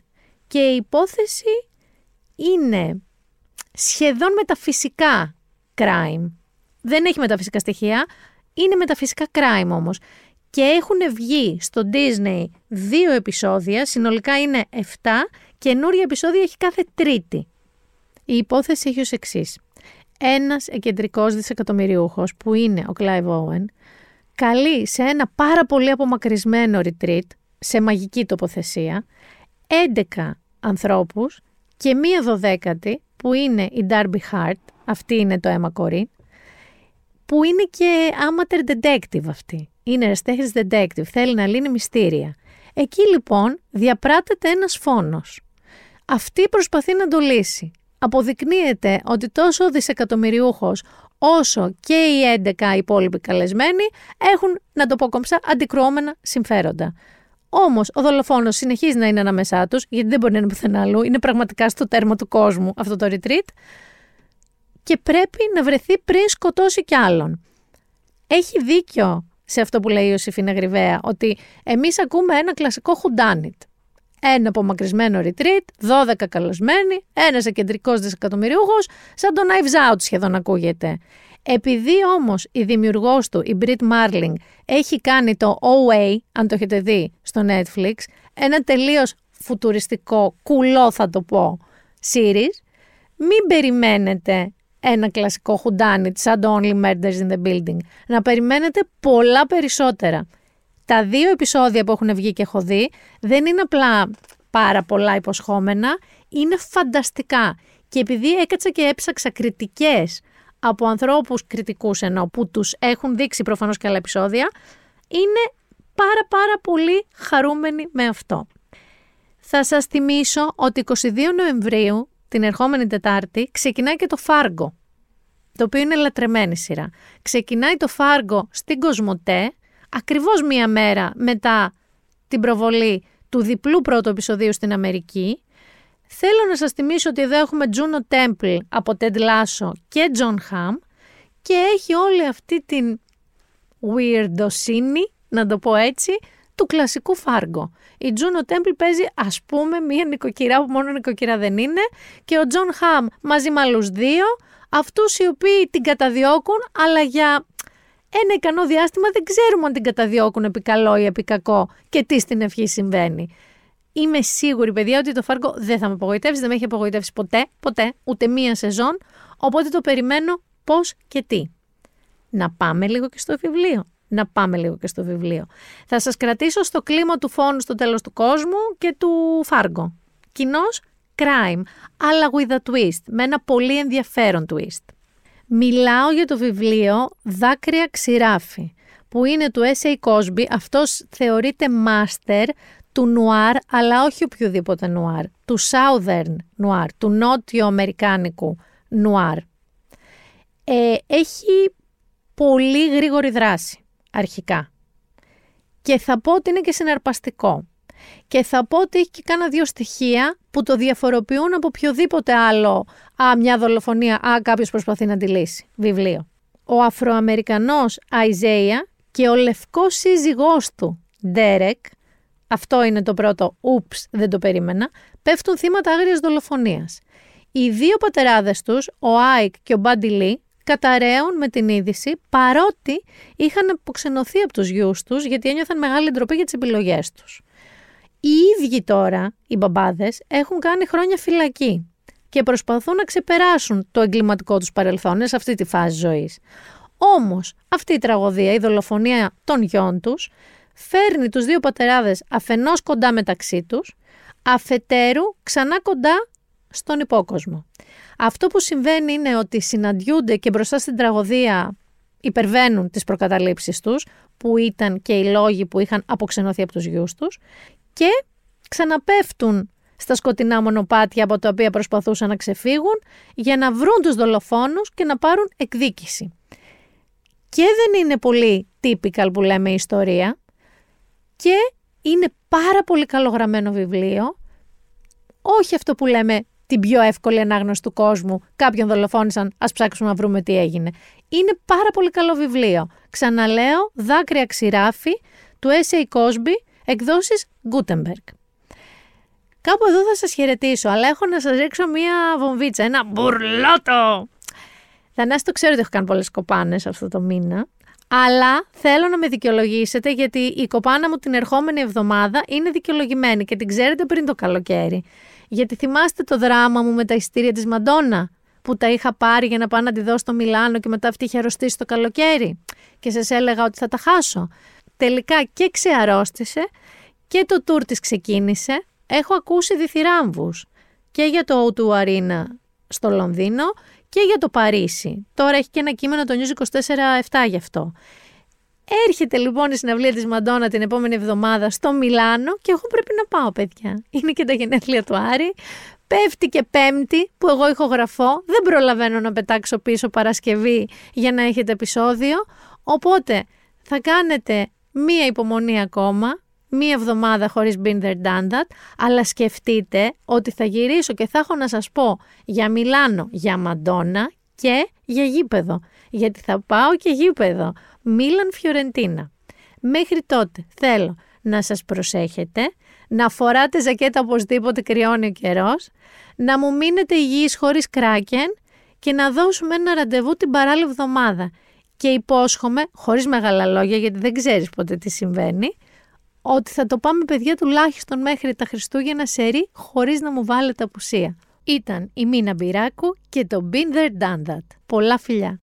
Και η υπόθεση είναι σχεδόν μεταφυσικά crime. Δεν έχει μεταφυσικά στοιχεία, είναι μεταφυσικά crime όμως. Και έχουν βγει στο Disney δύο επεισόδια, συνολικά είναι 7, καινούρια επεισόδια έχει κάθε τρίτη. Η υπόθεση έχει ως εξής. Ένας εκεντρικός δισεκατομμυριούχος που είναι ο Clive Owen καλεί σε ένα πάρα πολύ απομακρυσμένο retreat, σε μαγική τοποθεσία, 11 ανθρώπους και μία δωδέκατη που είναι η Darby Hart, αυτή είναι το αίμα κορί, που είναι και amateur detective αυτή. Είναι αριστέχνης detective, θέλει να λύνει μυστήρια. Εκεί λοιπόν διαπράττεται ένας φόνος. Αυτή προσπαθεί να το λύσει αποδεικνύεται ότι τόσο ο δισεκατομμυριούχος όσο και οι 11 υπόλοιποι καλεσμένοι έχουν, να το πω κομψά, αντικρουόμενα συμφέροντα. Όμως ο δολοφόνος συνεχίζει να είναι ανάμεσά τους, γιατί δεν μπορεί να είναι πουθενά αλλού, είναι πραγματικά στο τέρμα του κόσμου αυτό το retreat. Και πρέπει να βρεθεί πριν σκοτώσει κι άλλον. Έχει δίκιο σε αυτό που λέει η Ιωσήφινα Γρυβαία, ότι εμείς ακούμε ένα κλασικό χουντάνιτ ένα απομακρυσμένο retreat, 12 καλεσμένοι, ένας κεντρικό δισεκατομμυριούχος, σαν το Knives Out σχεδόν ακούγεται. Επειδή όμως η δημιουργός του, η Brit Marling, έχει κάνει το OA, αν το έχετε δει στο Netflix, ένα τελείως φουτουριστικό, κουλό θα το πω, series, μην περιμένετε ένα κλασικό χουντάνιτ σαν το Only Murders in the Building. Να περιμένετε πολλά περισσότερα τα δύο επεισόδια που έχουν βγει και έχω δει δεν είναι απλά πάρα πολλά υποσχόμενα, είναι φανταστικά. Και επειδή έκατσα και έψαξα κριτικές από ανθρώπους κριτικούς ενώ που τους έχουν δείξει προφανώς και άλλα επεισόδια, είναι πάρα πάρα πολύ χαρούμενοι με αυτό. Θα σας θυμίσω ότι 22 Νοεμβρίου, την ερχόμενη Τετάρτη, ξεκινάει και το Φάργκο, το οποίο είναι λατρεμένη σειρά. Ξεκινάει το Φάργκο στην Κοσμοτέ, ακριβώς μία μέρα μετά την προβολή του διπλού πρώτου επεισοδίου στην Αμερική. Θέλω να σας θυμίσω ότι εδώ έχουμε Juno Temple από Ted Lasso και John Hamm και έχει όλη αυτή την weirdosύνη, να το πω έτσι, του κλασικού Φάργκο. Η Juno Temple παίζει ας πούμε μία νοικοκυρά που μόνο νοικοκυρά δεν είναι και ο John Hamm μαζί με άλλους δύο, αυτούς οι οποίοι την καταδιώκουν αλλά για ένα ικανό διάστημα δεν ξέρουμε αν την καταδιώκουν επί καλό ή επί κακό και τι στην ευχή συμβαίνει. Είμαι σίγουρη, παιδιά, ότι το Φάργκο δεν θα με απογοητεύσει, δεν με έχει απογοητεύσει ποτέ, ποτέ, ούτε μία σεζόν. Οπότε το περιμένω πώς και τι. Να πάμε λίγο και στο βιβλίο. Να πάμε λίγο και στο βιβλίο. Θα σας κρατήσω στο κλίμα του φόνου στο τέλος του κόσμου και του Φάργκο. Κοινός crime, αλλά with a twist, με ένα πολύ ενδιαφέρον twist. Μιλάω για το βιβλίο «Δάκρυα ξηράφι» που είναι του S.A. Cosby. Αυτός θεωρείται μάστερ του νουάρ, αλλά όχι οποιοδήποτε νουάρ, του Southern νουάρ, του νότιο αμερικάνικου νουάρ. Ε, έχει πολύ γρήγορη δράση, αρχικά. Και θα πω ότι είναι και συναρπαστικό. Και θα πω ότι έχει και κάνα δύο στοιχεία που το διαφοροποιούν από οποιοδήποτε άλλο. Α, μια δολοφονία. Α, κάποιος προσπαθεί να τη λύσει. Βιβλίο. Ο Αφροαμερικανός Αϊζέια και ο λευκός σύζυγός του, Ντέρεκ, αυτό είναι το πρώτο, ούψ, δεν το περίμενα, πέφτουν θύματα άγριας δολοφονίας. Οι δύο πατεράδες τους, ο Άικ και ο Μπάντι Λί, καταραίουν με την είδηση παρότι είχαν αποξενωθεί από τους γιους τους γιατί ένιωθαν μεγάλη ντροπή για τις επιλογές τους. Οι ίδιοι τώρα, οι μπαμπάδες, έχουν κάνει χρόνια φυλακή και προσπαθούν να ξεπεράσουν το εγκληματικό τους παρελθόν σε αυτή τη φάση ζωής. Όμως αυτή η τραγωδία, η δολοφονία των γιών τους, φέρνει τους δύο πατεράδες αφενός κοντά μεταξύ τους, αφετέρου ξανά κοντά στον υπόκοσμο. Αυτό που συμβαίνει είναι ότι συναντιούνται και μπροστά στην τραγωδία υπερβαίνουν τις προκαταλήψεις τους, που ήταν και οι λόγοι που είχαν αποξενωθεί από τους γιους τους, και ξαναπέφτουν στα σκοτεινά μονοπάτια από τα οποία προσπαθούσαν να ξεφύγουν για να βρουν τους δολοφόνους και να πάρουν εκδίκηση. Και δεν είναι πολύ typical που λέμε η ιστορία και είναι πάρα πολύ καλογραμμένο βιβλίο. Όχι αυτό που λέμε την πιο εύκολη ανάγνωση του κόσμου. Κάποιον δολοφόνησαν, ας ψάξουμε να βρούμε τι έγινε. Είναι πάρα πολύ καλό βιβλίο. Ξαναλέω, δάκρυα ξηράφη του S.A. Cosby, εκδόσεις Gutenberg. Κάπου εδώ θα σας χαιρετήσω, αλλά έχω να σας ρίξω μία βομβίτσα, ένα μπουρλότο. Θανάση το ξέρω ότι έχω κάνει πολλές κοπάνες αυτό το μήνα, αλλά θέλω να με δικαιολογήσετε γιατί η κοπάνα μου την ερχόμενη εβδομάδα είναι δικαιολογημένη και την ξέρετε πριν το καλοκαίρι. Γιατί θυμάστε το δράμα μου με τα ειστήρια της Μαντόνα που τα είχα πάρει για να πάω να τη δω στο Μιλάνο και μετά αυτή είχε αρρωστήσει το καλοκαίρι και σας έλεγα ότι θα τα χάσω. Τελικά και ξεαρρώστησε και το τουρ της ξεκίνησε. Έχω ακούσει διθυράμβους και για το O2 Arena στο Λονδίνο και για το Παρίσι. Τώρα έχει και ένα κείμενο το News 24-7 γι' αυτό. Έρχεται λοιπόν η συναυλία της Μαντόνα την επόμενη εβδομάδα στο Μιλάνο και εγώ πρέπει να πάω παιδιά. Είναι και τα γενέθλια του Άρη. Πέφτει και Πέμπτη που εγώ ηχογραφώ. Δεν προλαβαίνω να πετάξω πίσω Παρασκευή για να έχετε επεισόδιο. Οπότε θα κάνετε μία υπομονή ακόμα, μία εβδομάδα χωρίς Been There Done That, αλλά σκεφτείτε ότι θα γυρίσω και θα έχω να σας πω για Μιλάνο, για Μαντόνα και για γήπεδο. Γιατί θα πάω και γήπεδο. Μίλαν Φιωρεντίνα. Μέχρι τότε θέλω να σας προσέχετε, να φοράτε ζακέτα οπωσδήποτε κρυώνει ο καιρός, να μου μείνετε υγιείς χωρίς κράκεν και να δώσουμε ένα ραντεβού την παράλληλη εβδομάδα. Και υπόσχομαι, χωρίς μεγάλα λόγια γιατί δεν ξέρεις ποτέ τι συμβαίνει, ότι θα το πάμε παιδιά τουλάχιστον μέχρι τα Χριστούγεννα σερή χωρίς να μου βάλετε απουσία. Ήταν η Μίνα Μπυράκου και το Been There Done That. Πολλά φιλιά!